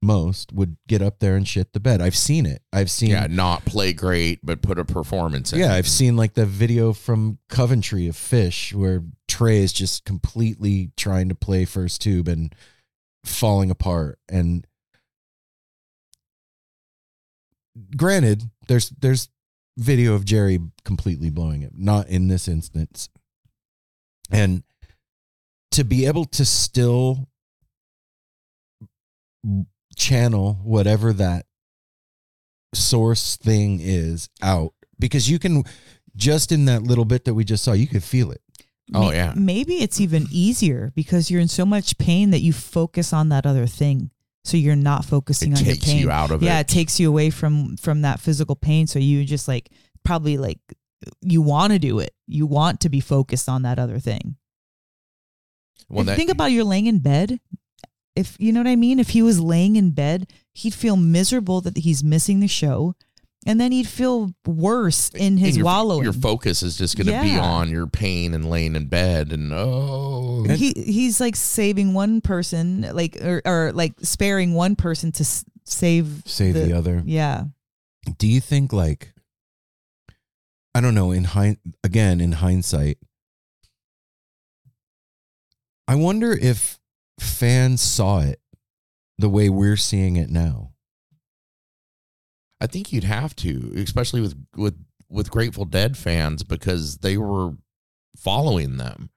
Most would get up there and shit the bed. I've seen it. I've seen
Yeah, not play great, but put a performance in.
yeah, I've seen like the video from Coventry of Phish where Trey is just completely trying to play first tube and falling apart. And granted, there's there's video of Jerry completely blowing it, not in this instance. And to be able to still channel whatever that source thing is out because you can just in that little bit that we just saw you could feel it
Oh, yeah.
Maybe it's even easier because you're in so much pain that you focus on that other thing. So you're not focusing
It
on your
takes
pain.
you out of
yeah,
it.
it takes you away from from that physical pain. So you just like probably like you want to do it. You want to be focused on that other thing.
Well, that-
think about you're laying in bed. If you know what I mean, if he was laying in bed, he'd feel miserable that he's missing the show, and then he'd feel worse in his
your,
wallowing.
Your focus is just going to be on your pain and laying in bed and oh,
he he's like saving one person, like or, or like sparing one person to s- save
save the, other
Yeah,
do you think like i don't know in hind again in hindsight i wonder if fans saw it the way we're seeing it now
I think you'd have to, especially with with with Grateful Dead fans because they were following them.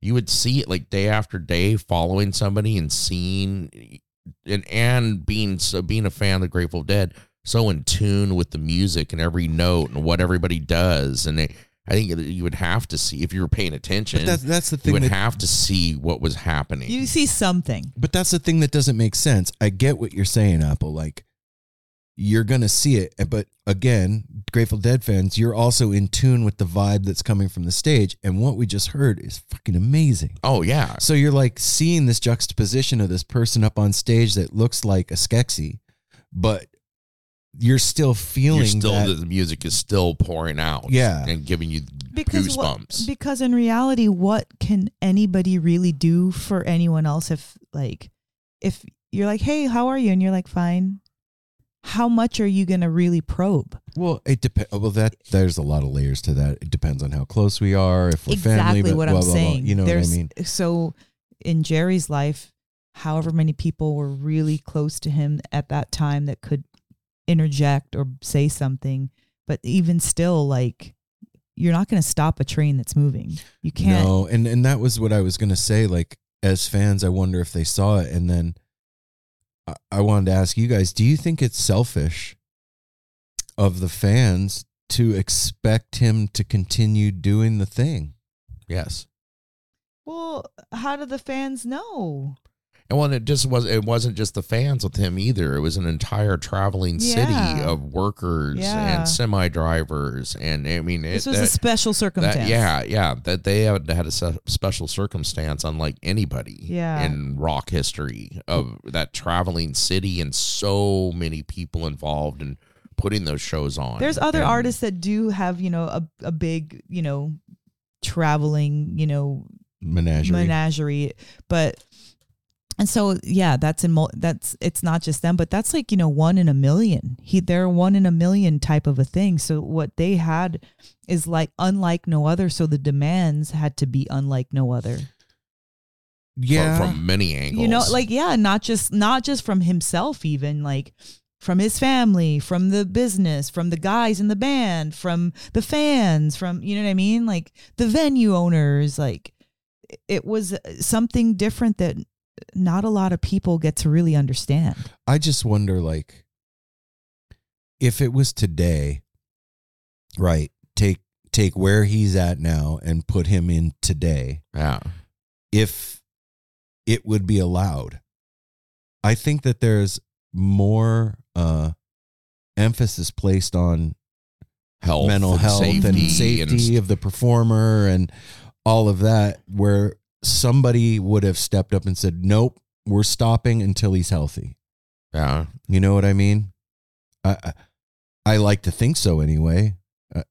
You would see it like day after day, following somebody and seeing, and and being so being a fan of the Grateful Dead, so in tune with the music and every note and what everybody does, and they, I think you would have to see if you were paying attention.
but that's that's the thing.
you would
that,
have to see what was happening.
you see something.
but that's the thing that doesn't make sense i get what you're saying apple like you're gonna see it eh, but again grateful dead fans you're also in tune with the vibe that's coming from the stage and what we just heard is fucking amazing
oh yeah,
So you're like seeing this juxtaposition of this person up on stage that looks like a Skeksis, but you're still feeling
you're still
that.
the music is still pouring out,
Yeah.
and giving you
Because what,
goosebumps.
because in reality, what can anybody really do for anyone else if like if you're like, hey, how are you? And you're like, fine. How much are you gonna really probe?
well, it depends. Well, that there's a lot of layers to that. It depends on how close we are, if we're
exactly
family, but
what
blah,
I'm
blah, blah.
saying.
You know
There's,
what I mean?
So in Jerry's life, however many people were really close to him at that time that could interject or say something, but even still, like you're not going to stop a train that's moving. You can't.
No, and and that was what I was gonna say. Like as fans, I wonder if they saw it, and then I, I wanted to ask you guys: Do you think it's selfish of the fans to expect him to continue doing the thing?
yes.
Well, how do the fans know?
And when it just was, it wasn't just the fans with him either. It was an entire traveling city
Yeah.
of workers
Yeah.
and semi drivers, and I mean, it,
This was
that,
a special circumstance.
that- yeah, yeah, that they had had a special circumstance unlike anybody
Yeah.
in rock history of that traveling city and so many people involved in putting those shows on.
There's other
And-
artists that do have, you know, a, a big, you know, traveling, you know,
Menagerie.
menagerie but and so yeah that's in mul- that's it's not just them but that's like you know one in a million. He they're one in a million type of a thing. So what they had is like unlike no other. So the demands had to be unlike no other.
From,
yeah.
from many angles.
you know like yeah not just not just from himself even like from his family from the business from the guys in the band from the fans from you know what i mean? Like the venue owners like it was something different that not a lot of people get to really understand
I just wonder, like, if it was today, right? Take take where he's at now and put him in today.
yeah,
If it would be allowed, I think that there's more uh, emphasis placed on
health,
mental
and
health
safety
and safety
and
of the performer and all of that. Where somebody would have stepped up and said, "Nope, we're stopping until he's healthy."
Yeah.
You know what I mean? I I, I like to think so anyway. Uh,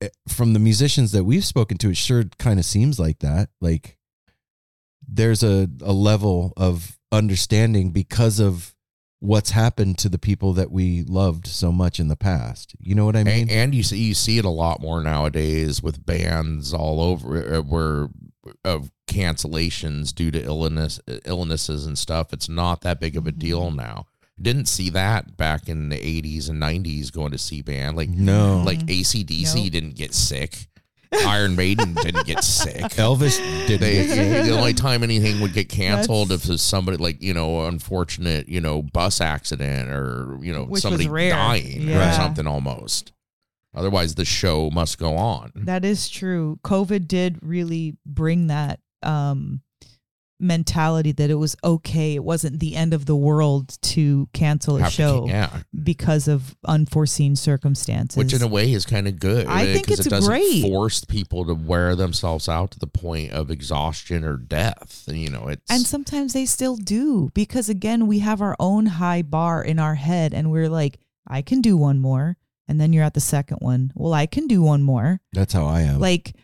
eh, from the musicians that we've spoken to, it sure kind of seems like that. Like there's a a level of understanding because of what's happened to the people that we loved so much in the past. You know what I mean?
and, and you see you see it a lot more nowadays with bands all over uh, where of cancellations due to illness illnesses and stuff. It's not that big of a deal mm-hmm. now. Didn't see that back in the 80s and 90s going to see band like
no.
like mm-hmm. ACDC
Nope.
didn't get sick. Iron Maiden didn't get sick.
Elvis didn't
They,
get sick.
the only time anything would get canceled
That's-
if somebody like you know unfortunate you know bus accident or you know somebody
rare.
dying or something almost. Otherwise, the show must go on.
That is true. COVID did really bring that um, mentality that it was okay. It wasn't the end of the world to cancel a
Have to
show
yeah,
because of unforeseen circumstances.
which in a way is kind of good.
I think
'cause
it's
it doesn't
great.
force people to wear themselves out to the point of exhaustion or death. You know, it's
and sometimes they still do because again, we have our own high bar in our head, and we're like, I can do one more, and then you're at the second one. Well, I can do one more.
That's how I am.
like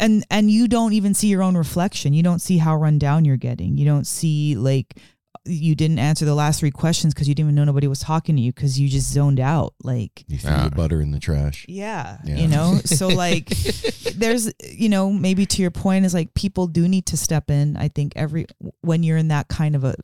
and and you don't even see your own reflection you don't see how run down you're getting you don't see like you didn't answer the last three questions because you didn't even know nobody was talking to you because you just zoned out like
you threw
Yeah.
the butter in the trash.
yeah,
Yeah.
you know so like there's you know maybe to your point is like people do need to step in i think every when you're in that kind of a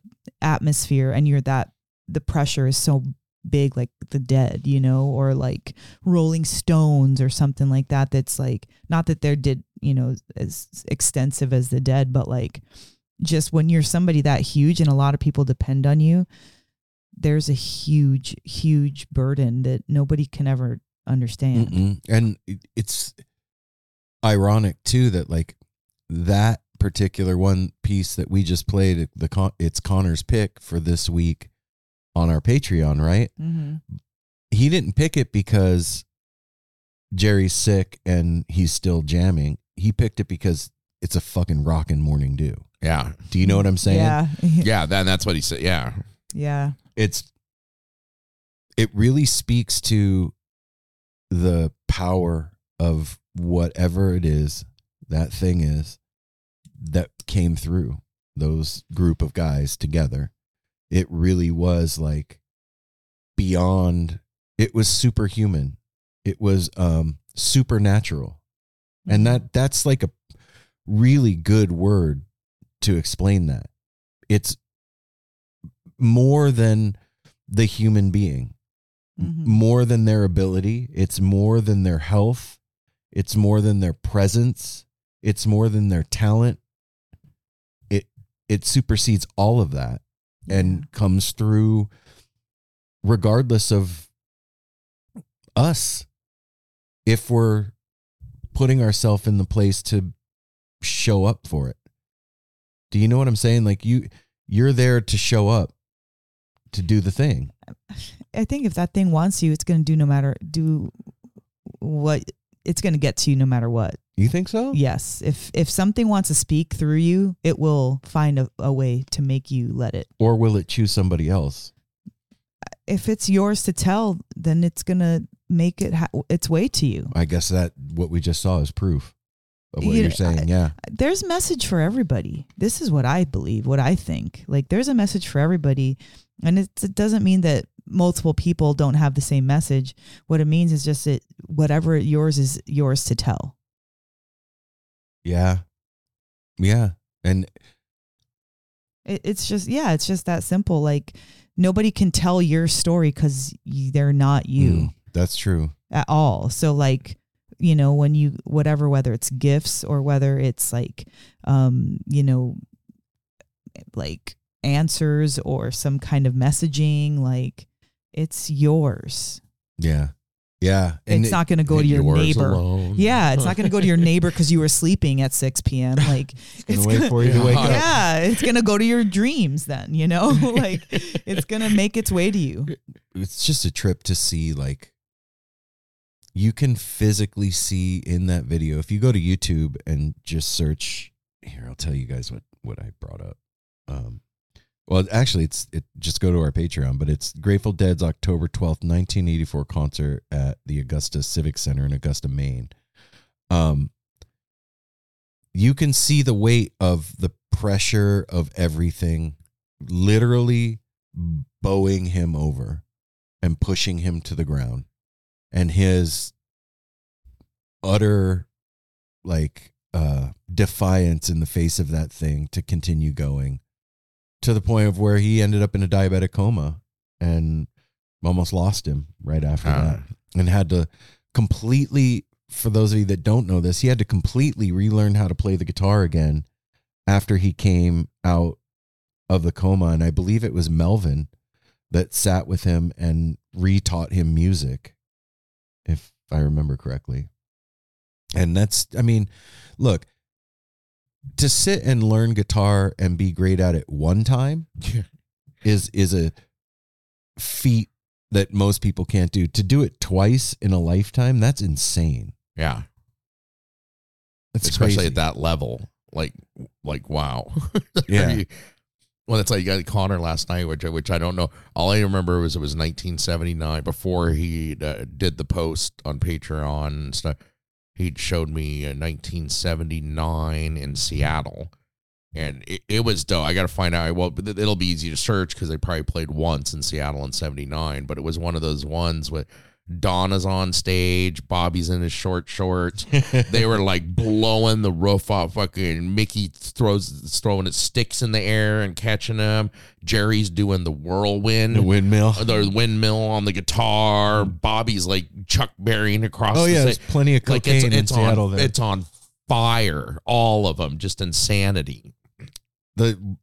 atmosphere and you're that the pressure is so big like the dead you know or like rolling stones or something like that that's like not that they're did you know as extensive as the dead but like just when you're somebody that huge and a lot of people depend on you there's a huge huge burden that nobody can ever understand
Mm-mm. And it's ironic too that like that particular one piece that we just played the con- it's Connor's pick for this week on our Patreon, right?
mm-hmm.
He didn't pick it because Jerry's sick and he's still jamming. He picked it because it's a fucking rockin' morning dew.
yeah,
Do you know what I'm saying?
yeah
yeah. Then that's what he said. Yeah,
yeah
it's it really speaks to the power of whatever it is that thing is that came through those group of guys together it really was like beyond it was superhuman. It was um supernatural. And that that's like a really good word to explain that. It's more than the human being.
Mhm.
more than their ability. It's more than their health. It's more than their presence. It's more than their talent. It it supersedes all of that and comes through regardless of us if we're putting ourselves in the place to show up for it. Do you know what i'm saying? Like you you're there to show up to do the thing.
I think if that thing wants you, it's going to do no matter do what it's going to get to you no matter what.
you think so
Yes, if if something wants to speak through you, it will find a, a way to make you let it.
or will it choose somebody else
If it's yours to tell, then it's going to make it ha- its way to you.
i guess that what we just saw is proof of what
You
you're
know,
saying yeah
There's a message for everybody. This is what I believe, what I think. Like there's a message for everybody, and it, it doesn't mean that multiple people don't have the same message. What it means is just that whatever yours is yours to tell.
yeah yeah and
It, it's just yeah, it's just that simple. Like nobody can tell your story because they're not you
mm, that's true
at all. So like you know when you whatever whether it's gifts or whether it's like um you know like answers or some kind of messaging like it's yours.
yeah yeah and
it's
it-
not going to go to your neighbor.
alone.
Yeah, it's not going to go to your neighbor because you were sleeping at 6 p.m. Like
gonna wait for you to wake up.
yeah, it's gonna go to your dreams then, you know? like it's gonna make its way to you.
it's just a trip to see like you can physically see in that video if you go to youtube and just search here I'll tell you guys what what I brought up. Um, well, actually, it's it. Just go to our Patreon, but it's Grateful Dead's October twelfth, nineteen eighty four concert at the Augusta Civic Center in Augusta, Maine. Um, you can see the weight of the pressure of everything, literally bowing him over and pushing him to the ground, and his utter like uh defiance in the face of that thing to continue going to the point of where he ended up in a diabetic coma and almost lost him right after
Ah.
that and had to completely for those of you that don't know this he had to completely relearn how to play the guitar again after he came out of the coma. And i believe it was melvin that sat with him and retaught him music if i remember correctly. And that's i mean look to sit and learn guitar and be great at it one time is is a feat that most people can't do to do it twice in a lifetime that's insane
Yeah.
that's
Especially
crazy.
at that level. Like like wow.
Yeah.
Well, that's like you got Connor last night, which I- which I don't know. All I remember was it was 1979 before he uh, did the post on Patreon and stuff. He showed me uh, 1979 in Seattle, and it, it was dope. I got to find out. Well, it'll be easy to search because they probably played once in Seattle in '79. But it was one of those ones with Donna's on stage, Bobby's in his short shorts. they were like blowing the roof off. Fucking Mickey throws throwing his sticks in the air and catching them. Jerry's doing the whirlwind.
the windmill
the windmill on the guitar. Bobby's like Chuck Berrying across.
oh
the
yeah
sta-
there's plenty of
like
cocaine
it's, it's
in seattle
on
there
it's on fire. All of them, just insanity.
the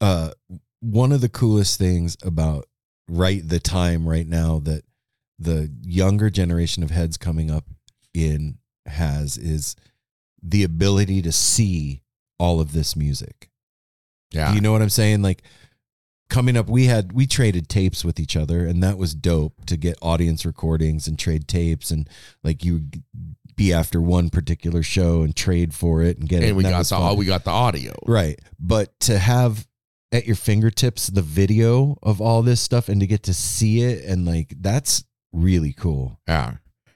uh one of the coolest things about right the time right now that the younger generation of heads coming up in has is the ability to see all of this music.
Yeah,
You know what I'm saying? Like coming up we had we traded tapes with each other and that was dope to get audience recordings and trade tapes and like you would be after one particular show and trade for it and get it.
and we got the
fun.
we got the audio.
Right. But to have at your fingertips the video of all this stuff and to get to see it and like that's really cool.
Yeah.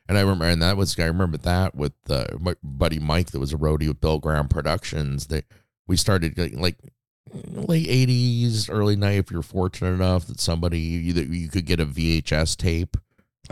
And I remember, and that was I remember that with uh, my buddy Mike that was a roadie with Bill Graham Productions. That we started like, like late eighties, early night. If you're fortunate enough that somebody you, that you could get a VHS tape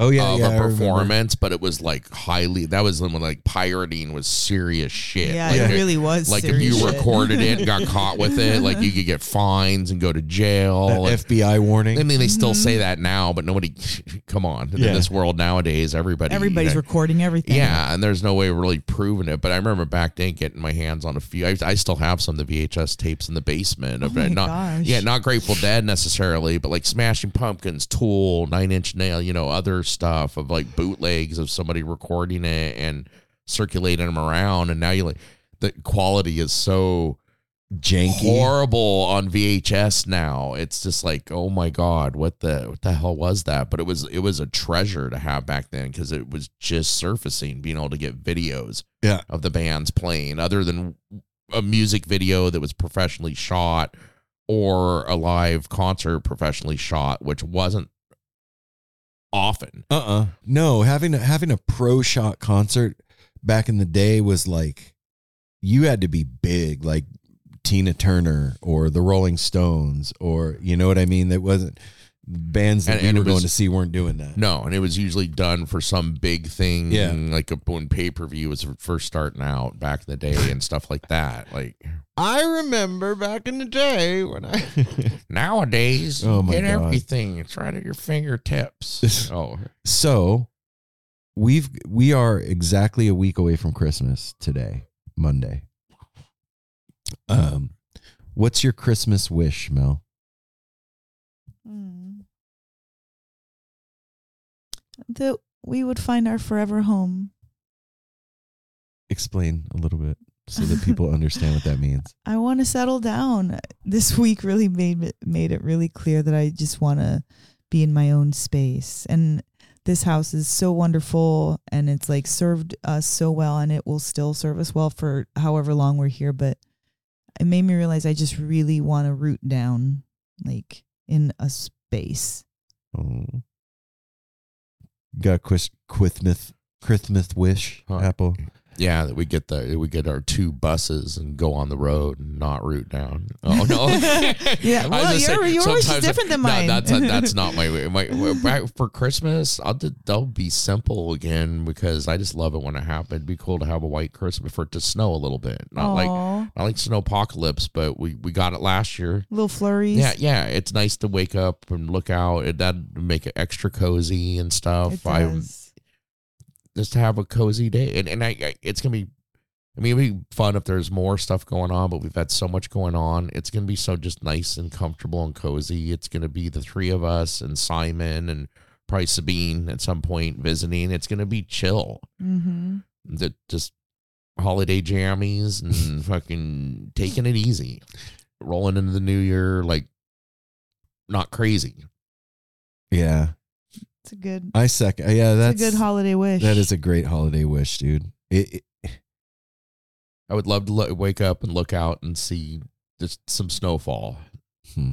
Oh
of
yeah,
a
I remember.
performance, but it was like highly. That was when like pirating was serious shit.
Yeah,
like,
it really was.
like if you
shit.
recorded it and got caught with it, like you could get fines and go to jail.
That FBI warning.
I mean, they still
Mm-hmm.
say that now, but nobody. Come on,
Yeah.
in this world nowadays, everybody.
everybody's
uh,
recording everything.
yeah, and there's no way of really proving it. But I remember back then getting my hands on a few. I, I still have some of the VHS tapes in the basement.
Oh
of
my
not,
gosh.
Yeah, not Grateful Dead necessarily, but like Smashing Pumpkins, Tool, Nine Inch Nail, you know, other stuff of like bootlegs of somebody recording it and circulating them around. And now you like the quality is so
Janky.
horrible on VHS now. It's just like, oh my god, what the what the hell was that? But it was it was a treasure to have back then because it was just surfacing, being able to get videos
Yeah.
of the bands playing, other than a music video that was professionally shot or a live concert professionally shot, which wasn't often.
Uh-uh. No, having a, having a pro shot concert back in the day was like you had to be big like Tina Turner or the Rolling Stones or you know what I mean? That wasn't bands that
And-
we
and
were
was-
going to see weren't doing that.
No, and it was usually done for some big thing,
Yeah.
like a, when pay per view was first starting out back in the day and stuff like that. Like
I remember back in the day when I
Nowadays,
Oh my
get
God.
everything. It's right at your fingertips. oh,
So we've we are exactly a week away from Christmas today, Monday. Um what's your Christmas wish, Mel?
That we would find our forever home.
Explain a little bit so that people understand what that means.
I want to settle down. This week really made it, made it really clear that I just want to be in my own space. And this house is so wonderful and it's like served us so well and it will still serve us well for however long we're here. But it made me realize I just really want to root down like in a space.
Oh. Got Chris Christmas Christmas wish
Huh.
apple.
Yeah, that we get the we get our two buses and go on the road and not route down. Oh no!
Yeah, well,
gonna say,
your- your wish is different than
no,
mine.
that's that's not my way. My, my- for Christmas, I'll they'll be simple again because I just love it when it happens. It'd be cool to have a white Christmas for it to snow a little bit, not like
Aw,
not like snow apocalypse, but we we got it last year.
little flurries.
Yeah, yeah, it's nice to wake up and look out. It that make it extra cozy and stuff. I. just to have a cozy day, and and I, I it's gonna be. I mean, it'd be fun if there's more stuff going on, but we've had so much going on. It's gonna be so just nice and comfortable and cozy. It's gonna be the three of us and Simon and probably Sabine at some point visiting. It's gonna be chill.
Mm-hmm.
The just holiday jammies and fucking taking it easy, rolling into the new year like not crazy.
Yeah.
It's a good.
I second. Uh, yeah, that's
a good holiday wish.
That is a great holiday wish, dude. It, it-
I would love to lo- wake up and look out and see just some snowfall, hmm.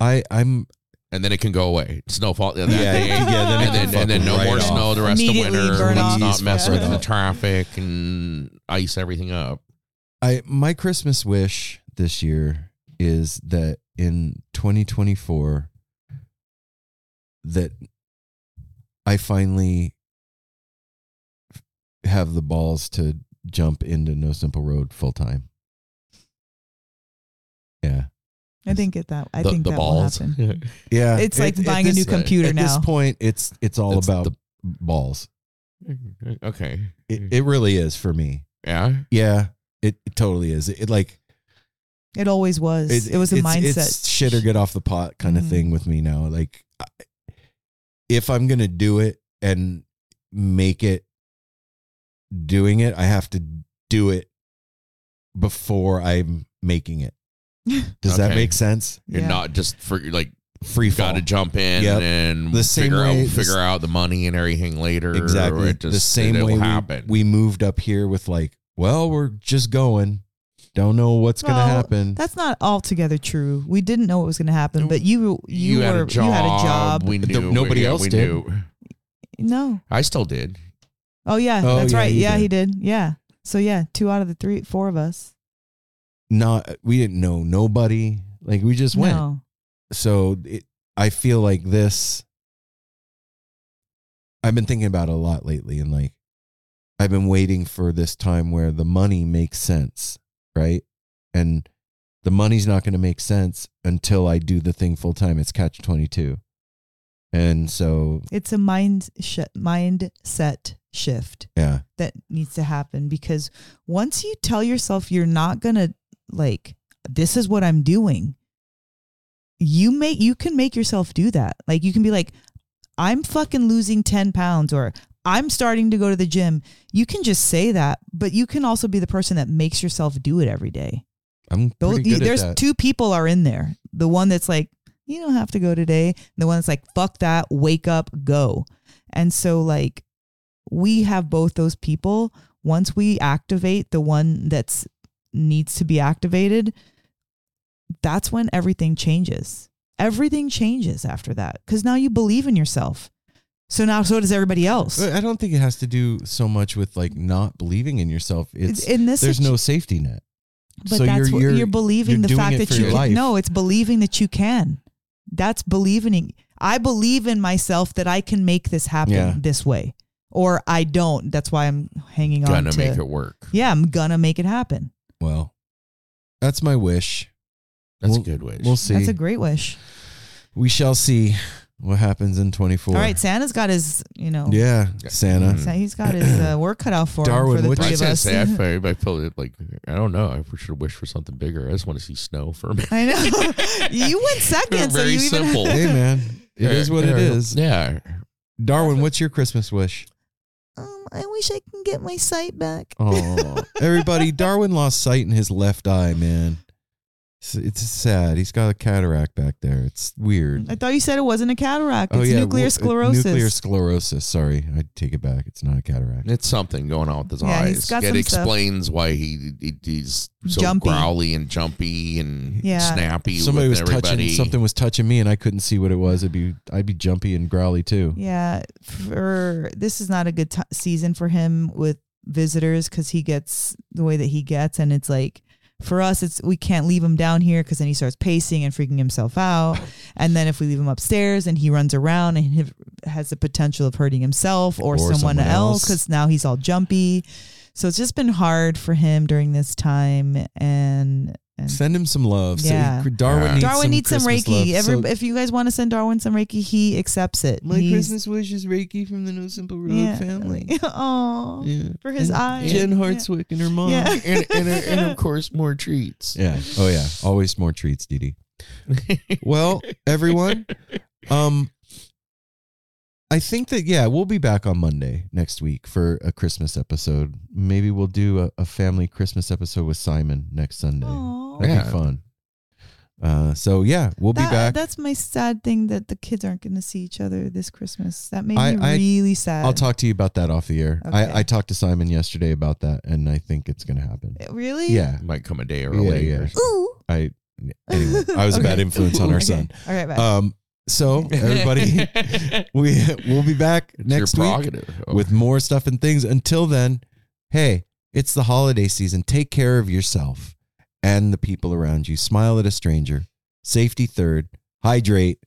I I'm
and then it can go away. Snowfall, yeah, that
Yeah,
day.
yeah, then
and then, and then no
fucking
more
right
snow the rest of
Immediately
winter.
burn
Let's not mess
Yeah.
with the traffic and ice everything up.
I my Christmas wish this year is that in 2024 that I finally have the balls to jump into No Simple Road full time. Yeah.
I think it that. I
the,
think
the
that
balls.
will happen.
Yeah.
It's like
at
buying a new computer
At
now.
At this point it's it's all
It's
about
the-
balls.
okay.
It, it really is for me.
yeah.
Yeah. It, it totally is. It, like
It always was. It, was a
it's,
mindset.
It's shit or get off the pot kind of
Mhm.
thing with me now. Like, I- if I'm gonna do it and make it doing it, I have to do it before I'm making it. Does that
Okay.
make sense?
You're
Yeah.
not just for like
Free fall.
got to jump in
Yep.
and
The same
figure
way-
out
the
figure
s-
out the money and everything later.
exactly
It just,
the same
it'll
way we,
happen.
we moved up here with like, well, we're just going. Don't know what's gonna happen.
That's not altogether true. We didn't know what was going to happen, but you you,
had
were
a job.
you had a job.
We
The-
knew.
nobody
yeah,
else
we
did.
Knew.
no.
I still did.
Oh yeah,
Oh,
that's
yeah,
right.
you
Yeah,
did.
he did. Yeah. So yeah, two out of the three, four of us.
Not we didn't know nobody. Like we just went.
No.
so it, I feel like this. I've been thinking about it a lot lately, and like, I've been waiting for this time where the money makes sense, right? And the money's not going to make sense until I do the thing full time. It's catch twenty two, and so
It's a mind sh- mindset shift
yeah,
that needs to happen because once you tell yourself you're not going to like this is what I'm doing, you make you can make yourself do that. Like you can be like I'm fucking losing 10 pounds or I'm starting to go to the gym. You can just say that, but you can also be the person that makes yourself do it every day.
I'm
Those,
good
there's
at that.
two people are in there. The one that's like, you don't have to go today. And the one that's like, fuck that, wake up, go. And so like we have both those people. Once we activate the one that's needs to be activated, that's when everything changes. Everything changes after that because now you believe in yourself. So now so does everybody else.
I don't think it has to do so much with like not believing in yourself. It's
in this
there's
situ-
no safety net.
But
so
that's
you're
what
you're,
you're, believing
you're
the fact that you
your life.
no, it's believing that you can. That's believing. I believe in myself that I can make this happen
Yeah.
this way, or I don't. That's why I'm hanging on
Gonna
to.
make it work.
Yeah, I'm gonna make it happen.
Well, that's my wish.
That's
We'll-
a good wish.
We'll see.
That's a great wish.
we shall see what happens in 24.
All right, Santa's got his, you know,
Yeah, Santa.
Mm.
Sa- he's got his uh, work cut out for
Darwin,
him for the
what
three
I
of us.
say, I feel, I feel it like I don't know. I should wish for something bigger. I just want to see snow for me.
I know you went second, so
Very
you even
simple.
Hey, man. It is what it is.
Yeah.
Darwin, what's your Christmas wish?
Um, I wish I can get my sight back.
Oh, everybody, Darwin lost sight in his left eye, man. It's, it's sad. He's got a cataract back there. It's weird.
I thought you said it wasn't a cataract.
oh
It's
yeah,
nuclear
well, uh,
sclerosis.
Nuclear sclerosis. Sorry, I take it back. It's not a cataract.
It's something going on with his
Yeah, he's
eyes.
got
it
some stuff.
explains why he, he he's so
Jumpy.
growly and jumpy and
Yeah.
snappy.
Somebody was
everybody.
touching something was touching me, and I couldn't see what it was. I'd be I'd be jumpy and growly too.
Yeah, for this is not a good t- season for him with visitors because he gets the way that he gets, and it's like for us, it's we can't leave him down here because then he starts pacing and freaking himself out, and then if we leave him upstairs and he runs around and he has the potential of hurting himself or,
Or
someone,
someone
else
else.
because now he's all jumpy. So it's just been hard for him during this time, and and
Send him some love. So
Yeah.
Darwin
Yeah.
needs
Darwin
some
needs some
Christmas
Reiki.
love.
Every,
So-
if you guys want to send Darwin some Reiki, he accepts it.
My
He's-
Christmas wish is Reiki from the No Simple Road
yeah.
family.
Oh,
Yeah.
for his
And
eyes.
Jen
Yeah.
Hartswick and her mom.
Yeah.
and, and, and of course, more treats.
Yeah. Oh yeah. Always more treats, Dee Dee. Well, everyone, um, I think that yeah, we'll be back on Monday next week for a Christmas episode. Maybe we'll do a, a family Christmas episode with Simon next Sunday.
Aw.
That'd
Yeah.
be fun. Uh, so yeah, we'll
That-
be back.
That's my sad thing that the kids aren't going to see each other this Christmas. That made
I-
me
I-
really sad.
I'll talk to you about that off the air.
Okay.
I, I talked to Simon yesterday about that, and I think it's gonna happen.
Really?
Yeah,
Might come a day
Yeah,
early.
yeah.
or something.
Ooh.
I anyway. I was a bad influence on our
Okay.
son.
All right, bye.
Um, so everybody, we we'll be back
It's
next week
prerogative. Oh.
with more stuff and things. Until then, hey, it's the holiday season. Take care of yourself and the people around you. Smile at a stranger. Safety third. Hydrate.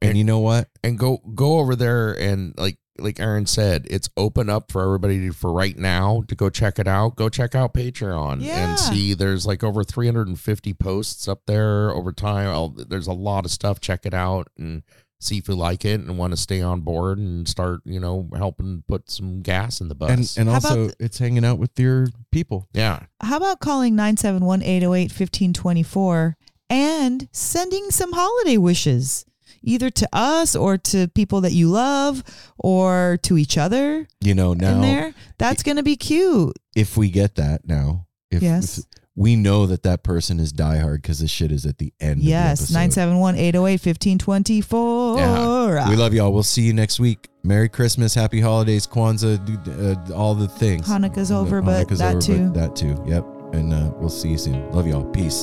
And you know what?
and go go over there and like like Aaron said, it's open up for everybody to, for right now to go check it out. Go check out Patreon
Yeah.
and see. There's like over 350 posts up there over time. I'll, there's a lot of stuff. Check it out and see if you like it and want to stay on board and start you know helping put some gas in the bus.
And and also
about
it's hanging out with your people.
yeah,
How about calling 971 808 1524 and sending some holiday wishes, either to us or to people that you love or to each other
You know,
in
now
there? That's going to be cute.
if we get that now, if,
Yes.
if we know that that person is diehard because this shit is at the end.
Yes,
of the
971 808 1524.
We love y'all. We'll see you next week. Merry Christmas, Happy Holidays, Kwanzaa, uh, all the things.
Hanukkah's over, but
Hanukkah's
that
over,
too.
But that too. Yep. And uh, we'll see you soon. Love y'all. Peace.